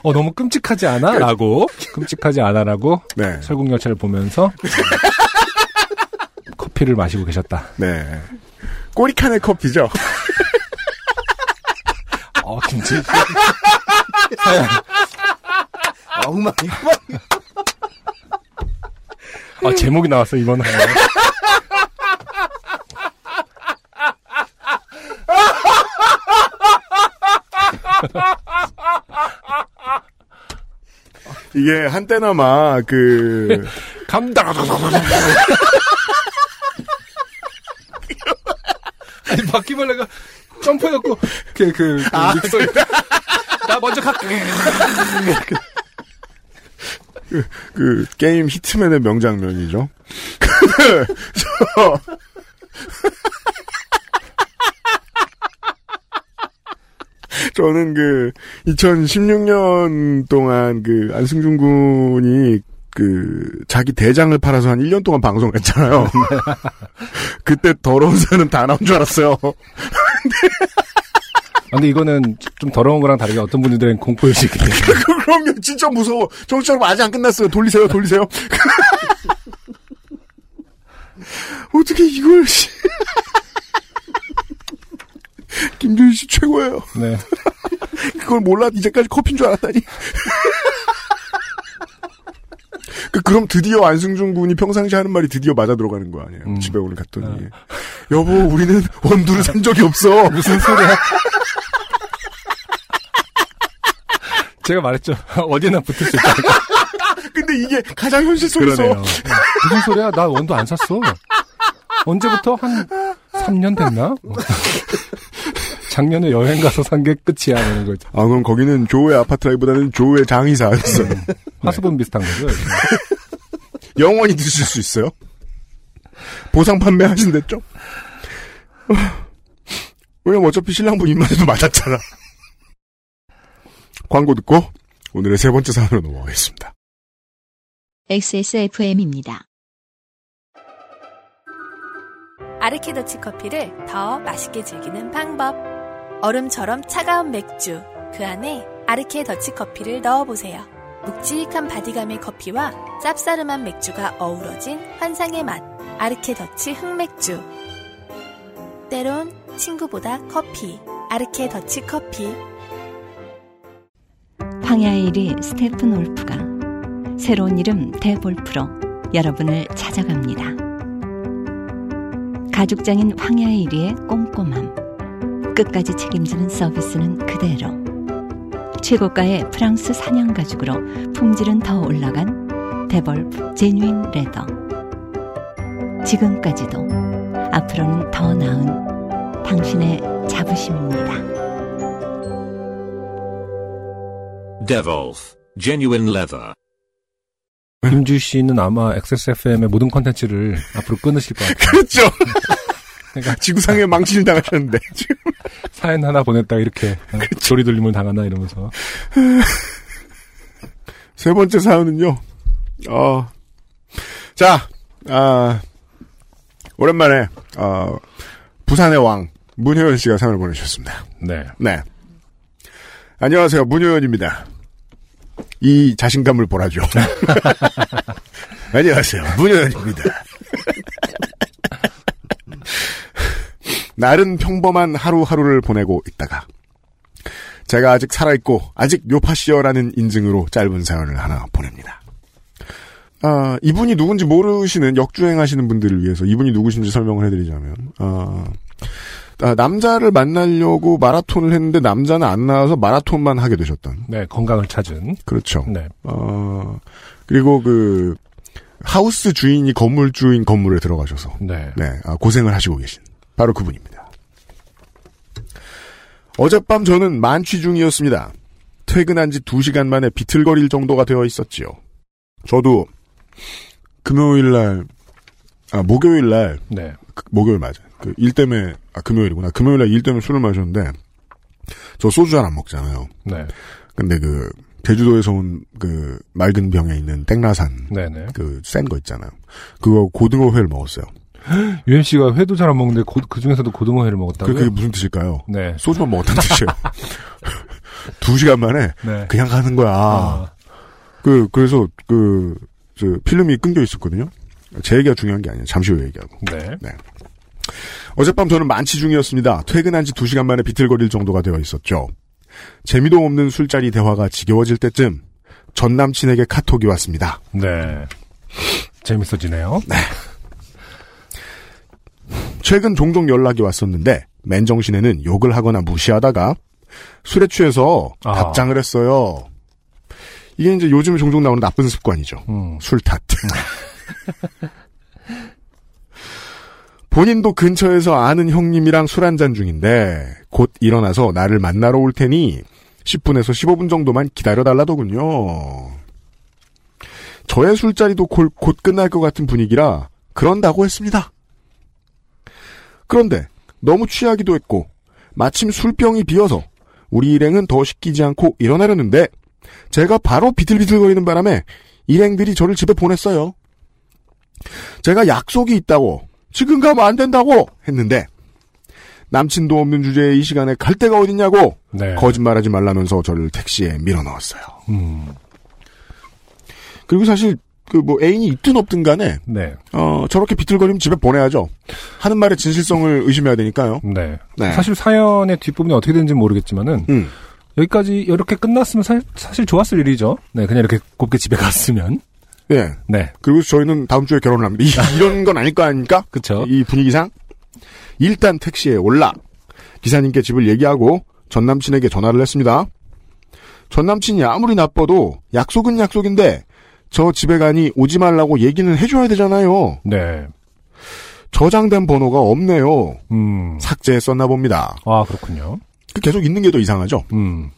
어 너무 끔찍하지 않아? 라고 끔찍하지 않아라고 네. 설국 열차를 보면서 커피를 마시고 계셨다. 네. 꼬리칸의 커피죠. 어 김치. 아, 엉망. 아 제목이 나왔어 이번 화. 이게 한때나마 그 감당. 아니 바퀴벌레가 점프해갖고 그, 그, 그 아, 믹서 나 먼저 갈게. 그, 그 게임 히트맨의 명장면이죠. 저 저는 그 2016년 동안 그 안승준 군이 그 자기 대장을 팔아서 한 1년 동안 방송을 했잖아요. 그때 더러운 사람 다 나온 줄 알았어요. 아, 근데 이거는 좀 더러운 거랑 다르게 어떤 분들은 공포의식이 때문에 그럼요, 진짜 무서워. 정치자로 아직 안 끝났어요. 돌리세요, 돌리세요. 어떻게 이걸, 씨. 김준희 씨 최고예요. 네. 그걸 몰라, 이제까지 커피인 줄 알았다니. 그, 그럼 드디어 안승준 군이 평상시 하는 말이 드디어 맞아 들어가는 거 아니에요. 집에 오늘 갔더니. 여보, 우리는 원두를 산 적이 없어. 무슨 소리야? 제가 말했죠. 어디나 붙을 수 있다. 근데 이게 가장 현실 속에서. 무슨 소리야? 나 원두 안 샀어. 언제부터? 한 3년 됐나? 작년에 여행 가서 산 게 끝이야. 이런 거죠. 아, 그럼 거기는 조의 아파트라기보다는 조의 장의사였어요. 화수분 비슷한 거죠. 영원히 드실 수 있어요? 보상 판매 하신댔죠? 왜냐면 어차피 신랑분 입맛에도 맞았잖아. 광고 듣고 오늘의 세 번째 사연으로 넘어가겠습니다. XSFM입니다. 아르케더치 커피를 더 맛있게 즐기는 방법. 얼음처럼 차가운 맥주. 그 안에 아르케 더치 커피를 넣어보세요. 묵직한 바디감의 커피와 쌉싸름한 맥주가 어우러진 환상의 맛. 아르케 더치 흑맥주. 때론 친구보다 커피. 아르케 더치 커피. 황야의 이리 스테픈 울프가 새로운 이름 데볼프로 여러분을 찾아갑니다. 가죽장인 황야의 이리의 꼼꼼함. 끝까지 책임지는 서비스는 그대로. 최고가의 프랑스 산양 가죽으로 품질은 더 올라간 데볼프 genuine leather. 지금까지도 앞으로는 더 나은 당신의 자부심입니다. Devolf Genuine Leather. 김주 씨는 아마 XSFM의 모든 컨텐츠를 앞으로 끊으실 것 같아요. 그렇죠. 그러니까 지구상에 망신을 당하셨는데 지금 사연 하나 보냈다가 이렇게 어, 조리 돌림을 당하나 이러면서. 세 번째 사연은요. 어, 자, 아, 오랜만에 어, 부산의 왕 문효연 씨가 사연을 보내주셨습니다. 네. 네. 안녕하세요, 문효연입니다. 이 자신감을 보라죠. 안녕하세요, 문효연입니다. 날은 평범한 하루하루를 보내고 있다가 제가 아직 살아있고 아직 요파시어라는 인증으로 짧은 사연을 하나 보냅니다. 아, 이분이 누군지 모르시는 역주행하시는 분들을 위해서 이분이 누구신지 설명을 해드리자면 아, 아, 남자를 만나려고 마라톤을 했는데 남자는 안 나와서 마라톤만 하게 되셨던 네, 건강을 찾은. 그렇죠. 네. 어, 그리고 그 하우스 주인이 건물 주인 건물에 들어가셔서 네. 네, 아, 고생을 하시고 계신 바로 그분입니다. 어젯밤 저는 만취 중이었습니다. 퇴근한 지 2시간 만에 비틀거릴 정도가 되어 있었지요. 저도 금요일 날, 아, 목요일 날, 네. 그, 목요일 맞아. 그, 일 때문에, 아, 금요일이구나. 금요일 날 일 때문에 술을 마셨는데, 저 소주 잘 안 먹잖아요. 네. 근데 그, 제주도에서 온 그, 맑은 병에 있는 땡라산. 네네. 그, 센 거 있잖아요. 그거 고등어회를 먹었어요. UMC가 회도 잘 안 먹는데 그 중에서도 고등어회를 먹었다고요? 그, 그게 무슨 뜻일까요? 네. 소주만 먹었다는 뜻이에요. 두 시간 만에 네. 그냥 가는 거야. 아. 그 그래서 그 저, 필름이 끊겨 있었거든요. 제 얘기가 중요한 게 아니에요. 잠시 후에 얘기하고. 네. 어젯밤 저는 만취 중이었습니다. 퇴근한 지 두 시간 만에 비틀거릴 정도가 되어 있었죠. 재미도 없는 술자리 대화가 지겨워질 때쯤 전 남친에게 카톡이 왔습니다. 네. 재밌어지네요. 네. 최근 종종 연락이 왔었는데 맨정신에는 욕을 하거나 무시하다가 술에 취해서 아. 답장을 했어요. 이게 이제 요즘 종종 나오는 나쁜 습관이죠. 음. 술 탓. 본인도 근처에서 아는 형님이랑 술 한잔 중인데 곧 일어나서 나를 만나러 올 테니 10분에서 15분 정도만 기다려달라더군요. 저의 술자리도 곧, 곧 끝날 것 같은 분위기라 그런다고 했습니다. 그런데 너무 취하기도 했고 마침 술병이 비어서 우리 일행은 더 시키지 않고 일어나려는데 제가 바로 비틀비틀거리는 바람에 일행들이 저를 집에 보냈어요. 제가 약속이 있다고 지금 가면 안 된다고 했는데 남친도 없는 주제에 이 시간에 갈 데가 어딨냐고 네. 거짓말하지 말라면서 저를 택시에 밀어넣었어요. 음. 그리고 사실 그 뭐 애인이 있든 없든 간에 네. 어 저렇게 비틀거리면 집에 보내야죠. 하는 말의 진실성을 의심해야 되니까요. 네. 네. 사실 사연의 뒷부분이 어떻게 되는지 모르겠지만은 음. 여기까지 이렇게 끝났으면 사, 사실 좋았을 일이죠. 네, 그냥 이렇게 곱게 집에 갔으면. 예. 네. 그리고 저희는 다음 주에 결혼을 합니다. 이, 이런 건 아닐 거 아닙니까? 그쵸. 이 분위기상 일단 택시에 올라 기사님께 집을 얘기하고 전 남친에게 전화를 했습니다. 전 남친이 아무리 나빠도 약속은 약속인데 저 집에 가니 오지 말라고 얘기는 해줘야 되잖아요. 네. 저장된 번호가 없네요. 음. 삭제했었나 봅니다. 아, 그렇군요. 그 계속 있는 게 더 이상하죠. 음.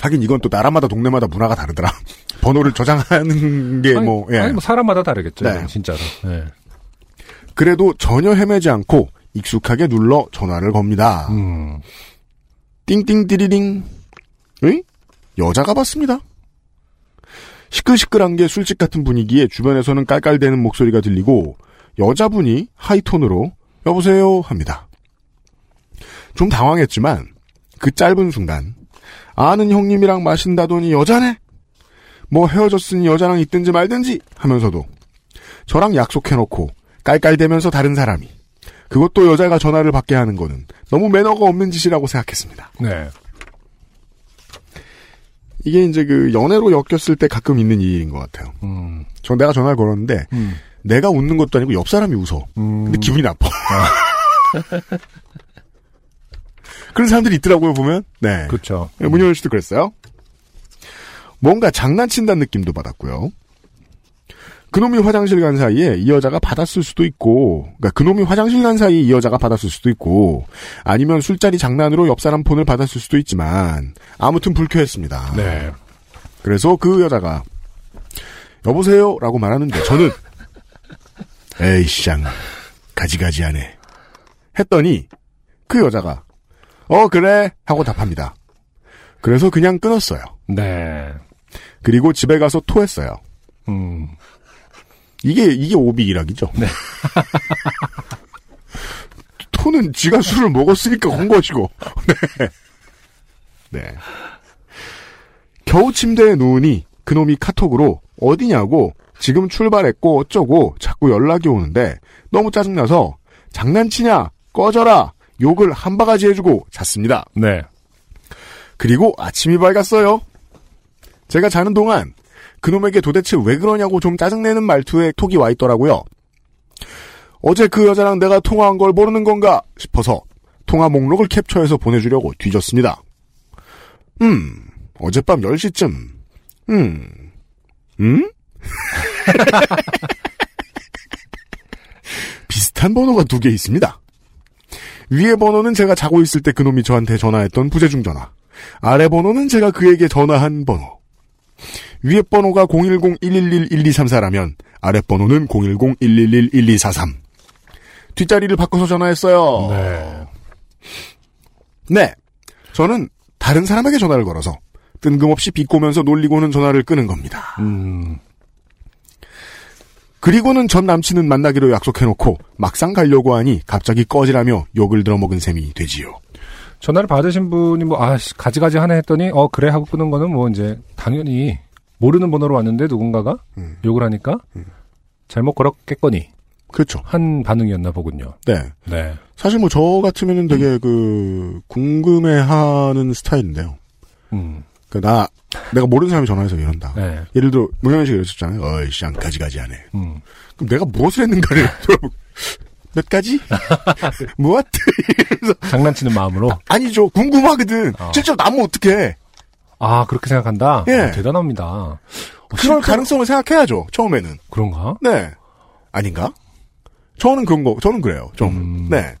하긴 이건 또 나라마다 동네마다 문화가 다르더라. 번호를 저장하는 게 아니, 뭐, 예. 아니, 뭐 사람마다 다르겠죠. 네. 진짜로. 네. 그래도 전혀 헤매지 않고 익숙하게 눌러 전화를 겁니다. 음. 띵띵 띠리링. 응? 여자가 받습니다. 시끌시끌한 게 술집 같은 분위기에 주변에서는 깔깔대는 목소리가 들리고 여자분이 하이톤으로 여보세요 합니다. 좀 당황했지만 그 짧은 순간 아는 형님이랑 마신다더니 여자네? 뭐 헤어졌으니 여자랑 있든지 말든지 하면서도 저랑 약속해놓고 깔깔대면서 다른 사람이 그것도 여자가 전화를 받게 하는 거는 너무 매너가 없는 짓이라고 생각했습니다. 네. 이게 이제 그 연애로 엮였을 때 가끔 있는 일인 것 같아요. 음. 전 내가 전화를 걸었는데 음. 내가 웃는 것도 아니고 옆 사람이 웃어. 음. 근데 기분이 나빠. 그런 사람들이 있더라고요 보면. 네. 그렇죠. 문효연 씨도 그랬어요. 뭔가 장난친다는 느낌도 받았고요. 그놈이 화장실 간 사이에 이 여자가 받았을 수도 있고, 그러니까 그놈이 화장실 간 사이에 이 여자가 받았을 수도 있고, 아니면 술자리 장난으로 옆 사람 폰을 받았을 수도 있지만, 아무튼 불쾌했습니다. 네. 그래서 그 여자가, 여보세요? 라고 말하는데, 저는, 에이, 쌍, 가지가지 하네. 했더니, 그 여자가, 어, 그래. 하고 답합니다. 그래서 그냥 끊었어요. 네. 그리고 집에 가서 토했어요. 음. 이게, 이게 오비일학이죠. 네. 토는 지가 술을 먹었으니까 온 것이고. 네. 네. 겨우 침대에 누우니 그놈이 카톡으로 어디냐고 지금 출발했고 어쩌고 자꾸 연락이 오는데 너무 짜증나서 장난치냐 꺼져라 욕을 한 바가지 해주고 잤습니다. 네. 그리고 아침이 밝았어요. 제가 자는 동안 그놈에게 도대체 왜 그러냐고 좀 짜증내는 말투에 톡이 와 있더라고요. 어제 그 여자랑 내가 통화한 걸 모르는 건가 싶어서 통화 목록을 캡처해서 보내주려고 뒤졌습니다. 음, 어젯밤 10시쯤. 음, 음? 비슷한 번호가 두 개 있습니다. 위에 번호는 제가 자고 있을 때 그놈이 저한테 전화했던 부재중 전화. 아래 번호는 제가 그에게 전화한 번호. 위에 번호가 010-111-1234라면 아래 번호는 010-111-1243. 뒷자리를 바꿔서 전화했어요. 네. 네. 저는 다른 사람에게 전화를 걸어서 뜬금없이 비꼬면서 놀리고는 전화를 끄는 겁니다. 음. 그리고는 전 남친은 만나기로 약속해놓고 막상 가려고 하니 갑자기 꺼지라며 욕을 들어먹은 셈이 되지요. 전화를 받으신 분이 뭐, 아, 씨, 가지가지 하네 했더니, 어, 그래 하고 끄는 거는 뭐 이제, 당연히, 모르는 번호로 왔는데 누군가가 욕을 하니까, 잘못 걸었겠거니. 그렇죠. 한 반응이었나 보군요. 네. 네. 사실 뭐 저 같으면은 되게 그 궁금해하는 스타일인데요. 음. 그나 내가 모르는 사람이 전화해서 이런다. 네. 예를 들어 문현희 씨가 이랬었잖아요. 어이 쌍 가지가지 하네. 음. 그럼 내가 무엇을 했는가를 몇 가지? 무엇? 장난치는 마음으로. 아니죠. 궁금하거든. 어. 실제로 나면 어떡해. 아, 그렇게 생각한다? 예. 아, 대단합니다. 어, 그럴 실제- 가능성을 생각해야죠. 처음에는. 그런가? 네. 아닌가? 저는 그런 거, 저는 그래요. 좀. 음. 네.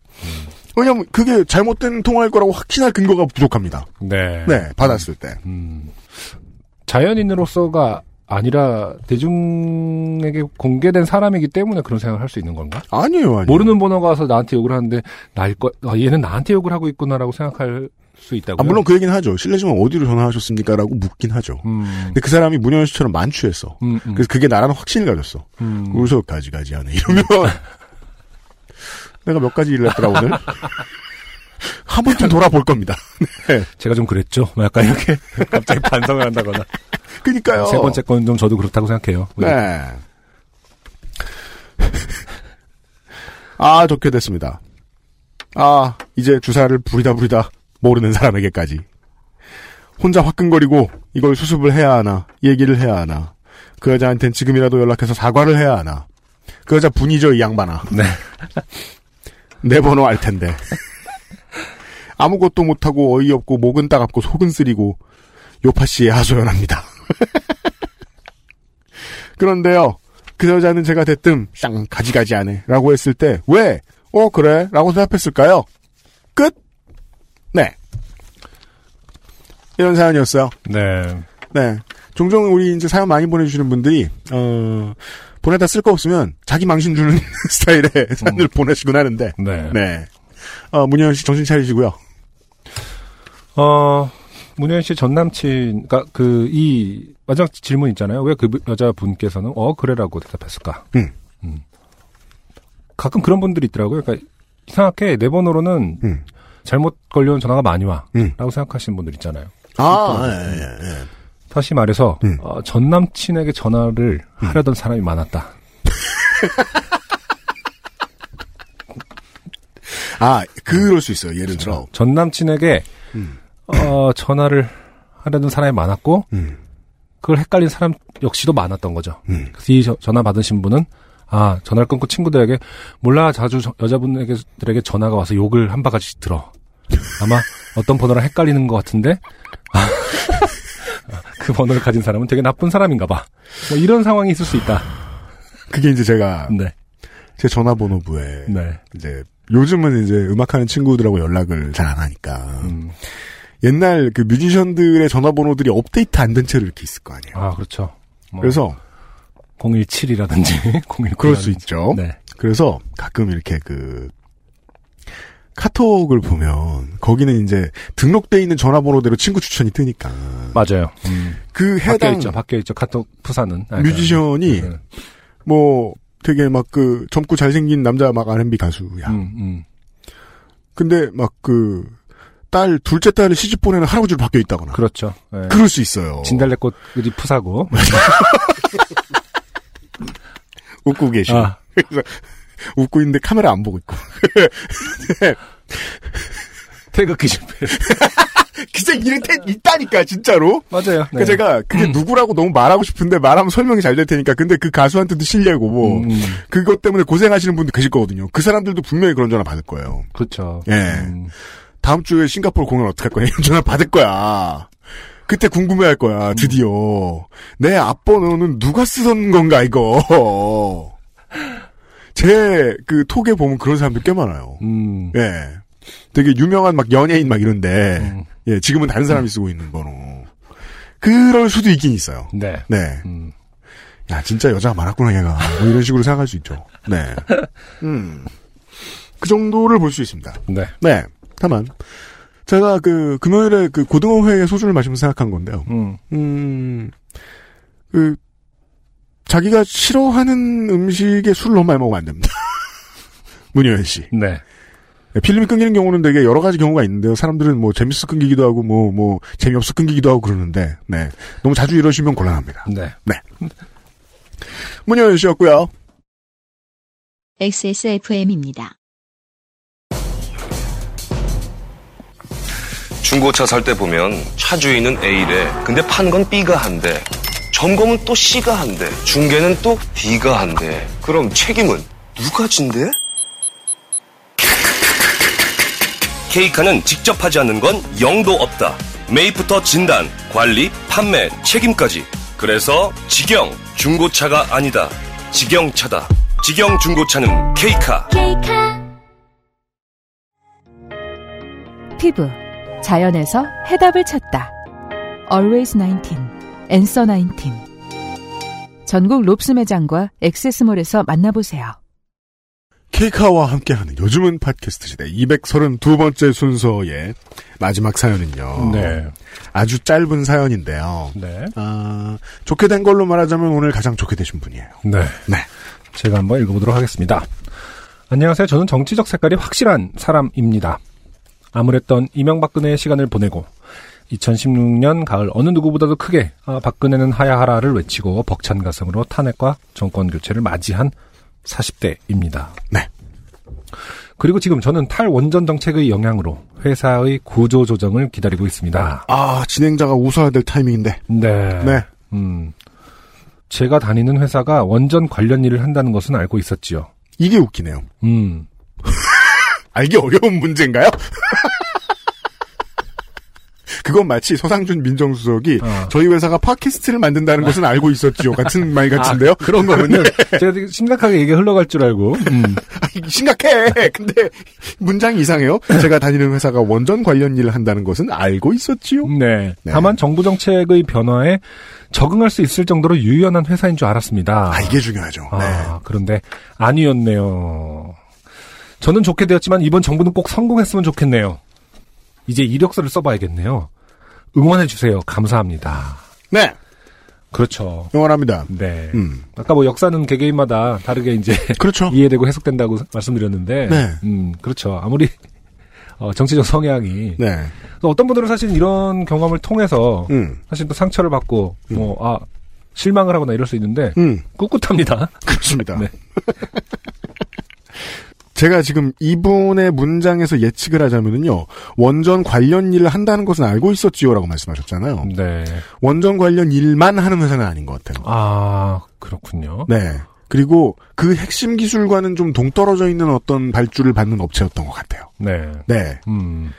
왜냐면 그게 잘못된 통화일 거라고 확신할 근거가 부족합니다. 네. 네, 받았을 때. 음. 자연인으로서가 아니라 대중에게 공개된 사람이기 때문에 그런 생각을 할 수 있는 건가? 아니에요, 아니에요. 모르는 번호가 와서 나한테 욕을 하는데 날 거, 아, 얘는 나한테 욕을 하고 있구나라고 생각할 수 있다고요? 아, 물론 그 얘기는 하죠. 실례지만 어디로 전화하셨습니까? 라고 묻긴 하죠. 음. 근데 그 사람이 문현 씨처럼 만취했어. 음, 음. 그래서 그게 나라는 확신을 가졌어. 음. 그래서 가지가지 하네. 이러면 내가 몇 가지 일을 했더라, 오늘? 한 번쯤 돌아볼 겁니다. 네. 제가 좀 그랬죠. 뭐 약간 이렇게 갑자기 반성을 한다거나. 그니까요. 세 번째 건 좀 저도 그렇다고 생각해요. 네. 아, 좋게 됐습니다. 아, 이제 주사를 부리다 부리다 모르는 사람에게까지. 혼자 화끈거리고 이걸 수습을 해야 하나, 얘기를 해야 하나. 그 여자한텐 지금이라도 연락해서 사과를 해야 하나. 그 여자 분이죠, 이 양반아. 네. 내 번호 알 텐데. 아무것도 못하고 어이없고 목은 따갑고 속은 쓰리고 요파 씨에 하소연합니다. 그런데요, 그 여자는 제가 대뜸 쌍 가지가지 하네 라고 했을 때 왜? 어 그래? 라고 대답했을까요? 끝? 네. 이런 사연이었어요. 네. 네. 종종 우리 이제 사연 많이 보내주시는 분들이, 어, 보내다 쓸 거 없으면 자기 망신 주는 스타일의 사연을 보내시곤 하는데, 네. 네. 어, 문현 씨 정신 차리시고요. 어, 문현 씨 전 남친, 그니까 그, 이, 마지막 질문 있잖아요. 왜 그 여자분께서는, 어, 그래라고 대답했을까? 음. 가끔 그런 분들이 있더라고요. 그러니까 이상하게 내 번호로는 음. 잘못 걸려온 전화가 많이 와. 음. 라고 생각하시는 분들 있잖아요. 아, 예, 예, 예. 다시 말해서, 음. 어, 전 남친에게 전화를 하려던 사람이 많았다. 아, 그럴 수 있어요. 예를 들어. 전 남친에게, 음. 어, 전화를 하려던 사람이 많았고, 음. 그걸 헷갈린 사람 역시도 많았던 거죠. 음. 그래서 이 저- 전화 받으신 분은 아 전화를 끊고 친구들에게 몰라 자주 저- 여자분에게 전화가 와서 욕을 한 바가지 들어. 아마 어떤 번호랑 헷갈리는 것 같은데 아, 그 번호를 가진 사람은 되게 나쁜 사람인가 봐. 뭐 이런 상황이 있을 수 있다. 그게 이제 제가 네. 제 전화번호부에 네. 이제 요즘은 이제 음악하는 친구들하고 연락을 잘 안 하니까 음. 옛날 그 뮤지션들의 전화번호들이 업데이트 안 된 채로 이렇게 있을 거 아니에요. 아 그렇죠. 뭐 그래서 017이라든지 019. 그럴 수 있죠. 네. 그래서 가끔 이렇게 그 카톡을 보면 거기는 이제 등록돼 있는 전화번호대로 친구 추천이 뜨니까 맞아요. 음. 그 바뀌어 해당 있죠. 바뀌어 있죠. 카톡 푸사는 아, 뮤지션이 네. 뭐 되게 막 그 젊고 잘생긴 남자 막 R&B 가수야. 음, 음. 근데 막 그 딸 둘째 딸을 시집 보내는 할아버지로 바뀌어 있다거나 그렇죠. 네. 그럴 수 있어요. 진달래꽃이 푸사고. 웃고 계시고 아. 그래서 웃고 있는데 카메라 안 보고 있고 태극기 실패. 진짜 이런 테 있다니까 진짜로. 맞아요. 그러니까 제가 그게 누구라고 너무 말하고 싶은데 말하면 설명이 잘 될 테니까 근데 그 가수한테도 실례고 뭐 음, 그것 때문에 고생하시는 분들 계실 거거든요. 그 사람들도 분명히 그런 전화 받을 거예요. 그렇죠. 예. 다음 주에 싱가포르 공연 어떻게 할 거냐 이런 전화 받을 거야. 그때 궁금해할 거야. 드디어 내 앞번호는 누가 쓰던 건가 이거. 제 그 톡에 보면 그런 사람들 꽤 많아요. 음. 예. 되게 유명한 막 연예인 막 이런데 음. 예 지금은 다른 사람이 쓰고 있는 번호. 그럴 수도 있긴 있어요. 네. 네. 음. 야 진짜 여자가 많았구나 얘가 뭐 이런 식으로 생각할 수 있죠. 네. 음. 그 정도를 볼 수 있습니다. 네. 네. 다만 제가 그 금요일에 그 고등어 회에 소주를 마시면서 생각한 건데요. 음. 음. 그 자기가 싫어하는 음식에 술을 너무 많이 먹으면 안 됩니다. 문효연 씨. 네. 네, 필름이 끊기는 경우는 되게 여러 가지 경우가 있는데요. 사람들은 뭐 재밌어 끊기기도 하고 뭐 뭐 재미없어 끊기기도 하고 그러는데 네 너무 자주 이러시면 곤란합니다. 네. 네. 문효연 씨였고요. XSFM입니다. 중고차 살 때 보면 차 주인은 A래. 근데 판건 B가 한대. 점검은 또 C가 한대. 중개는 또 D가 한대. 그럼 책임은 누가 진대? K카는 직접 하지 않는 건 영도 없다. 매입부터 진단, 관리, 판매, 책임까지. 그래서 직영 중고차가 아니다. 직영차다. 직영 중고차는 K카. 피부 자연에서 해답을 찾다. Always 19, Answer 19. 전국 롭스 매장과 액세스몰에서 만나보세요. 케이카와 함께하는 요즘은 팟캐스트 시대 232번째 순서의 마지막 사연은요. 네. 아주 짧은 사연인데요. 네. 아, 좋게 된 걸로 말하자면 오늘 가장 좋게 되신 분이에요. 네. 네. 제가 한번 읽어보도록 하겠습니다. 안녕하세요. 저는 정치적 색깔이 확실한 사람입니다. 아무랬던 이명박근혜의 시간을 보내고 2016년 가을 어느 누구보다도 크게 아, 박근혜는 하야하라를 외치고 벅찬 가슴으로 탄핵과 정권 교체를 맞이한 40대입니다. 네. 그리고 지금 저는 탈원전 정책의 영향으로 회사의 구조 조정을 기다리고 있습니다. 아, 진행자가 웃어야 될 타이밍인데. 네. 네. 음. 제가 다니는 회사가 원전 관련 일을 한다는 것은 알고 있었지요. 이게 웃기네요. 음. 알기 어려운 문제인가요? 그건 마치 서상준 민정수석이 어. 저희 회사가 팟캐스트를 만든다는 것은 알고 있었지요. 같은 말 같은데요? 아, 그런 거군요. 제가 되게 심각하게 얘기 흘러갈 줄 알고. 음. 심각해! 근데 문장이 이상해요. 제가 다니는 회사가 원전 관련 일을 한다는 것은 알고 있었지요. 네. 다만 정부 정책의 변화에 적응할 수 있을 정도로 유연한 회사인 줄 알았습니다. 아, 이게 중요하죠. 네. 아, 그런데 아니었네요. 저는 좋게 되었지만 이번 정부는 꼭 성공했으면 좋겠네요. 이제 이력서를 써봐야겠네요. 응원해 주세요. 감사합니다. 네. 그렇죠. 응원합니다. 네. 음. 아까 뭐 역사는 개개인마다 다르게 이제 그렇죠. 이해되고 해석된다고 말씀드렸는데, 네. 음, 그렇죠. 아무리 어, 정치적 성향이 네. 어떤 분들은 사실 이런 경험을 통해서 음. 사실 또 상처를 받고 뭐아 실망을 하거나 이럴 수 있는데 음. 꿋꿋합니다. 그렇습니다. 네. 제가 지금 이분의 문장에서 예측을 하자면은요, 원전 관련 일을 한다는 것은 알고 있었지요라고 말씀하셨잖아요. 네. 원전 관련 일만 하는 회사는 아닌 것 같아요. 아 그렇군요. 네. 그리고 그 핵심 기술과는 좀 동떨어져 있는 어떤 발주를 받는 업체였던 것 같아요. 네. 네. 음.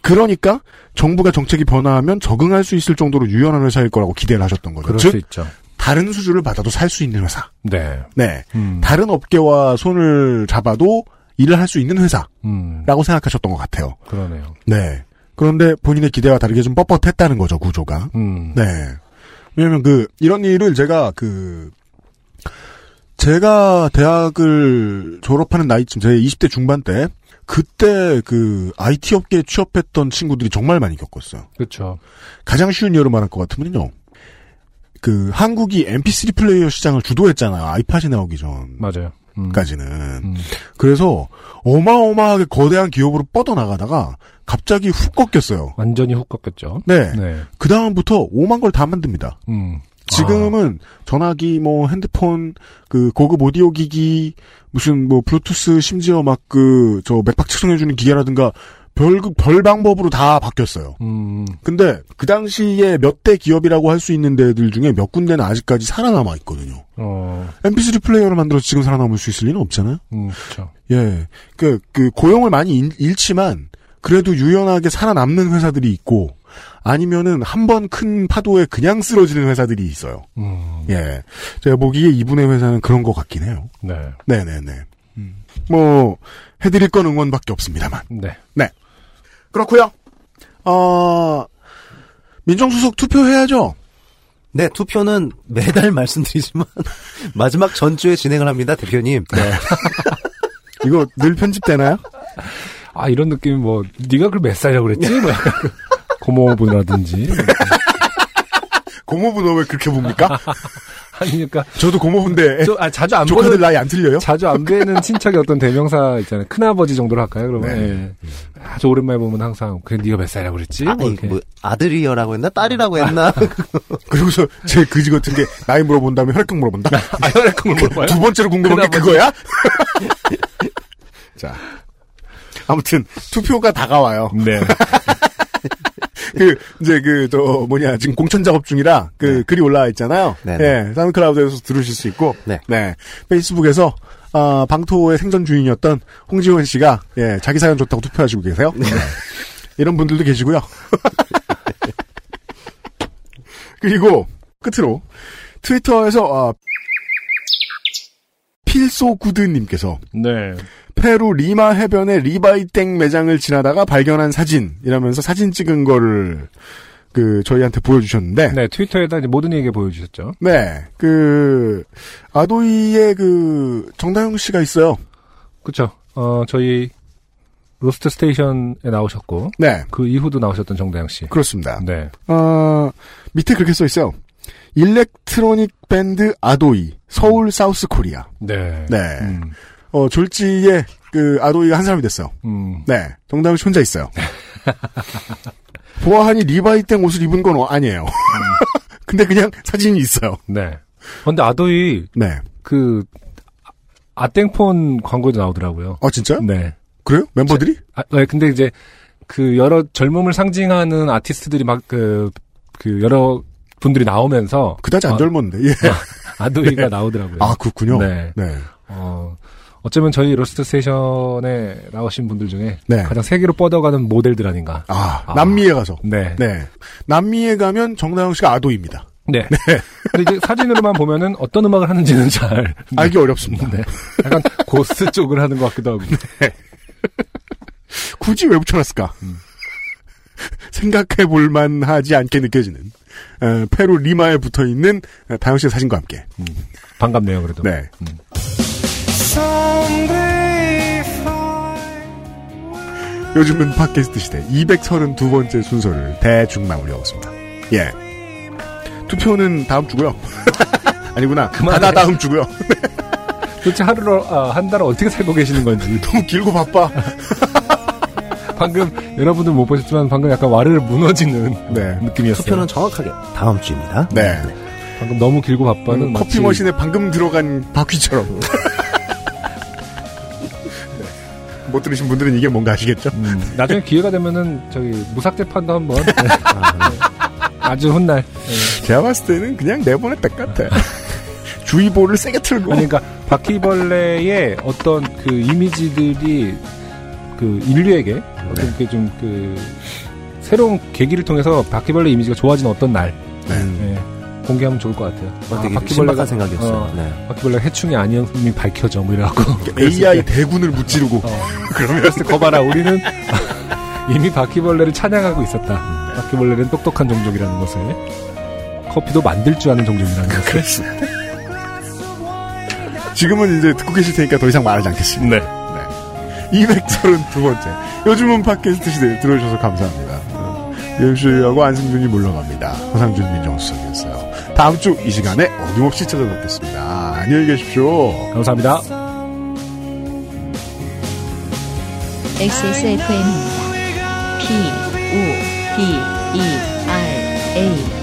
그러니까 정부가 정책이 변화하면 적응할 수 있을 정도로 유연한 회사일 거라고 기대를 하셨던 거죠. 그럴 즉, 수 있죠. 다른 수주를 받아도 살 수 있는 회사. 네. 네. 음. 다른 업계와 손을 잡아도 일을 할 수 있는 회사라고 음. 생각하셨던 것 같아요. 그러네요. 네. 그런데 본인의 기대와 다르게 좀 뻣뻣했다는 거죠, 구조가. 음. 네. 왜냐면 그, 이런 일을 제가 그, 제가 대학을 졸업하는 나이쯤, 제 20대 중반 때, 그때 그, IT 업계에 취업했던 친구들이 정말 많이 겪었어요. 그렇죠. 가장 쉬운 예로 말할 것 같으면요. 그, 한국이 MP3 플레이어 시장을 주도했잖아요. 아이팟이 나오기 맞아요. 음. 전까지는. 그래서, 어마어마하게 거대한 기업으로 뻗어나가다가, 갑자기 훅 꺾였어요. 완전히 훅 꺾였죠. 네. 네. 그 다음부터 오만 걸 다 만듭니다. 음. 지금은 전화기, 뭐 핸드폰, 그 고급 오디오 기기, 무슨 뭐 블루투스 심지어 막 그 저 맥박 측정해주는 기계라든가 별, 별 방법으로 다 바뀌었어요. 음. 근데 그 당시에 몇 대 기업이라고 할 수 있는 데들 중에 몇 군데는 아직까지 살아남아 있거든요. 어. MP3 플레이어를 만들어서 지금 살아남을 수 있을 리는 없잖아요. 음. 그렇죠. 예. 그, 그 고용을 많이 잃, 잃지만 그래도 유연하게 살아남는 회사들이 있고 아니면은 한 번 큰 파도에 그냥 쓰러지는 회사들이 있어요. 음. 예. 제가 보기에 이분의 회사는 그런 것 같긴 해요. 네. 네 네 네. 뭐, 해드릴 건 응원밖에 없습니다만. 네. 네. 그렇고요 어, 민정수석 투표해야죠. 네, 투표는 매달 말씀드리지만 마지막 전주에 진행을 합니다, 대표님. 네. 이거 늘 편집되나요? 아 이런 느낌이 뭐 네가 그걸 몇 살이라고 그랬지? 뭐 약간 그 고모부라든지 고모부 너 왜 그렇게 봅니까? 아니 그러니까 저도 고모부인데 저, 아, 자주 안 조카들 보는 나이 안 틀려요? 자주 안 뵈는 친척의 어떤 대명사 있잖아요. 큰아버지 정도로 할까요? 그러면 네. 예. 아주 오랜만에 보면 항상 그래 네가 몇 살이라고 그랬지? 뭐 아니, 이렇게. 뭐 아들이여라고 했나 딸이라고 했나? 그리고서 제 그지 같은 게 나이 물어본 다음에 혈액형 물어본다. 아 혈액형을 물어봐요? 두 번째로 궁금한 게 큰아버지. 그거야? 자. 아무튼, 투표가 다가와요. 네. 그, 이제 그, 저, 뭐냐, 지금 공천 작업 중이라, 그, 글이 올라와 있잖아요. 네, 예, 사운드클라우드에서 들으실 수 있고, 네. 페이스북에서, 아, 방토의 생전 주인이었던 홍지원 씨가, 예, 자기 사연 좋다고 투표하시고 계세요. 네. 이런 분들도 계시고요. 그리고, 끝으로, 트위터에서, 아, Feel So Good님께서, 네. 페루 리마 해변의 리바이땡 매장을 지나다가 발견한 사진이라면서 사진 찍은 거를 그 저희한테 보여주셨는데 네, 트위터에다 이제 모든 얘기 보여주셨죠. 네, 그 아도이의 그 정다영 씨가 있어요. 그쵸. 어, 저희 로스트 스테이션에 나오셨고. 네, 그 이후도 나오셨던 정다영 씨. 그렇습니다. 네. 어, 밑에 그렇게 써 있어요. electronic band ADOY Seoul South Korea. 네. 네, 음, 어 졸지에 그 아도이가 한 사람이 됐어요. 음. 네, 씨 혼자 있어요. 보아하니 리바이땡 옷을 입은 건 아니에요. 근데 그냥 사진이 있어요. 네. 어, 근데 아도이 네. 그 아- 아땡폰 광고에도 나오더라고요. 어 진짜요? 네. 그래요? 멤버들이? 아, 네, 근데 이제 그 여러 젊음을 상징하는 아티스트들이 막그 그 여러 분들이 나오면서 그다지 안 아, 젊었는데. 예. 아도이가 네. 나오더라고요. 아 그렇군요. 네. 네. 어, 어쩌면 저희 로스트 스테이션에 나오신 분들 중에 네. 가장 세계로 뻗어가는 모델들 아닌가. 아, 아. 남미에 가서. 네. 네. 남미에 가면 정다영 씨가 아도이입니다. 네. 근데 이제 사진으로만 보면은 어떤 음악을 하는지는 잘 알기 어렵습니다. 네. 약간 goth 쪽을 하는 것 같기도 하고. 굳이 왜 붙여놨을까? 생각해 볼만 하지 않게 느껴지는, 어, 페루 리마에 붙어 있는 다영 씨의 사진과 함께. 반갑네요, 그래도. 네. 요즘은 팟캐스트 시대 232번째 순서를 대충 마무리하겠습니다. 예. 투표는 다음 주고요. 아니구나. 그만해. 다다 다음 주고요. 도대체 하루로, 아, 한 달을 어떻게 살고 계시는 건지. 너무 길고 바빠. 방금, 여러분들 못 보셨지만 방금 약간 와르르 무너지는 네. 느낌이었어요. 투표는 정확하게 다음 주입니다. 네. 방금 너무 길고 바빠는 음, 커피 마치- 머신에 방금 들어간 바퀴처럼. 네. 못 들으신 분들은 이게 뭔가 아시겠죠? 음, 나중에 기회가 되면은 저기 무삭제판도 한번 네. 아, 네. 아주 훗날 네. 제가 봤을 때는 그냥 내보냈다 같아. 주의보를 세게 틀고. 아니 그러니까 바퀴벌레의 어떤 그 이미지들이 그 인류에게 어떤 네. 그좀그 새로운 계기를 통해서 바퀴벌레 이미지가 좋아지는 어떤 날 네. 네, 공개하면 좋을 것 같아요. 어, 되게 신박한 생각이었어요. 어, 네. 바퀴벌레 해충이 아니었음이 밝혀져 뭐 이래갖고 AI 대군을 무찌르고. 그러면 그랬을 때 거봐라 우리는 이미 바퀴벌레를 찬양하고 있었다. 바퀴벌레는 똑똑한 종족이라는 것을 커피도 만들 줄 아는 종족이라는 것을 지금은 이제 듣고 계실 테니까 더 이상 말하지 않겠습니다. 네. 232번째. 요즘은 팟캐스트 시대에 들어주셔서 감사합니다. 유현수하고 안승준이 물러갑니다. 허상준 민정수석이었어요. 다음 주 이 시간에 어김없이 찾아뵙겠습니다. 안녕히 계십시오. 감사합니다. XSFM입니다. P, O, D, E, R, A.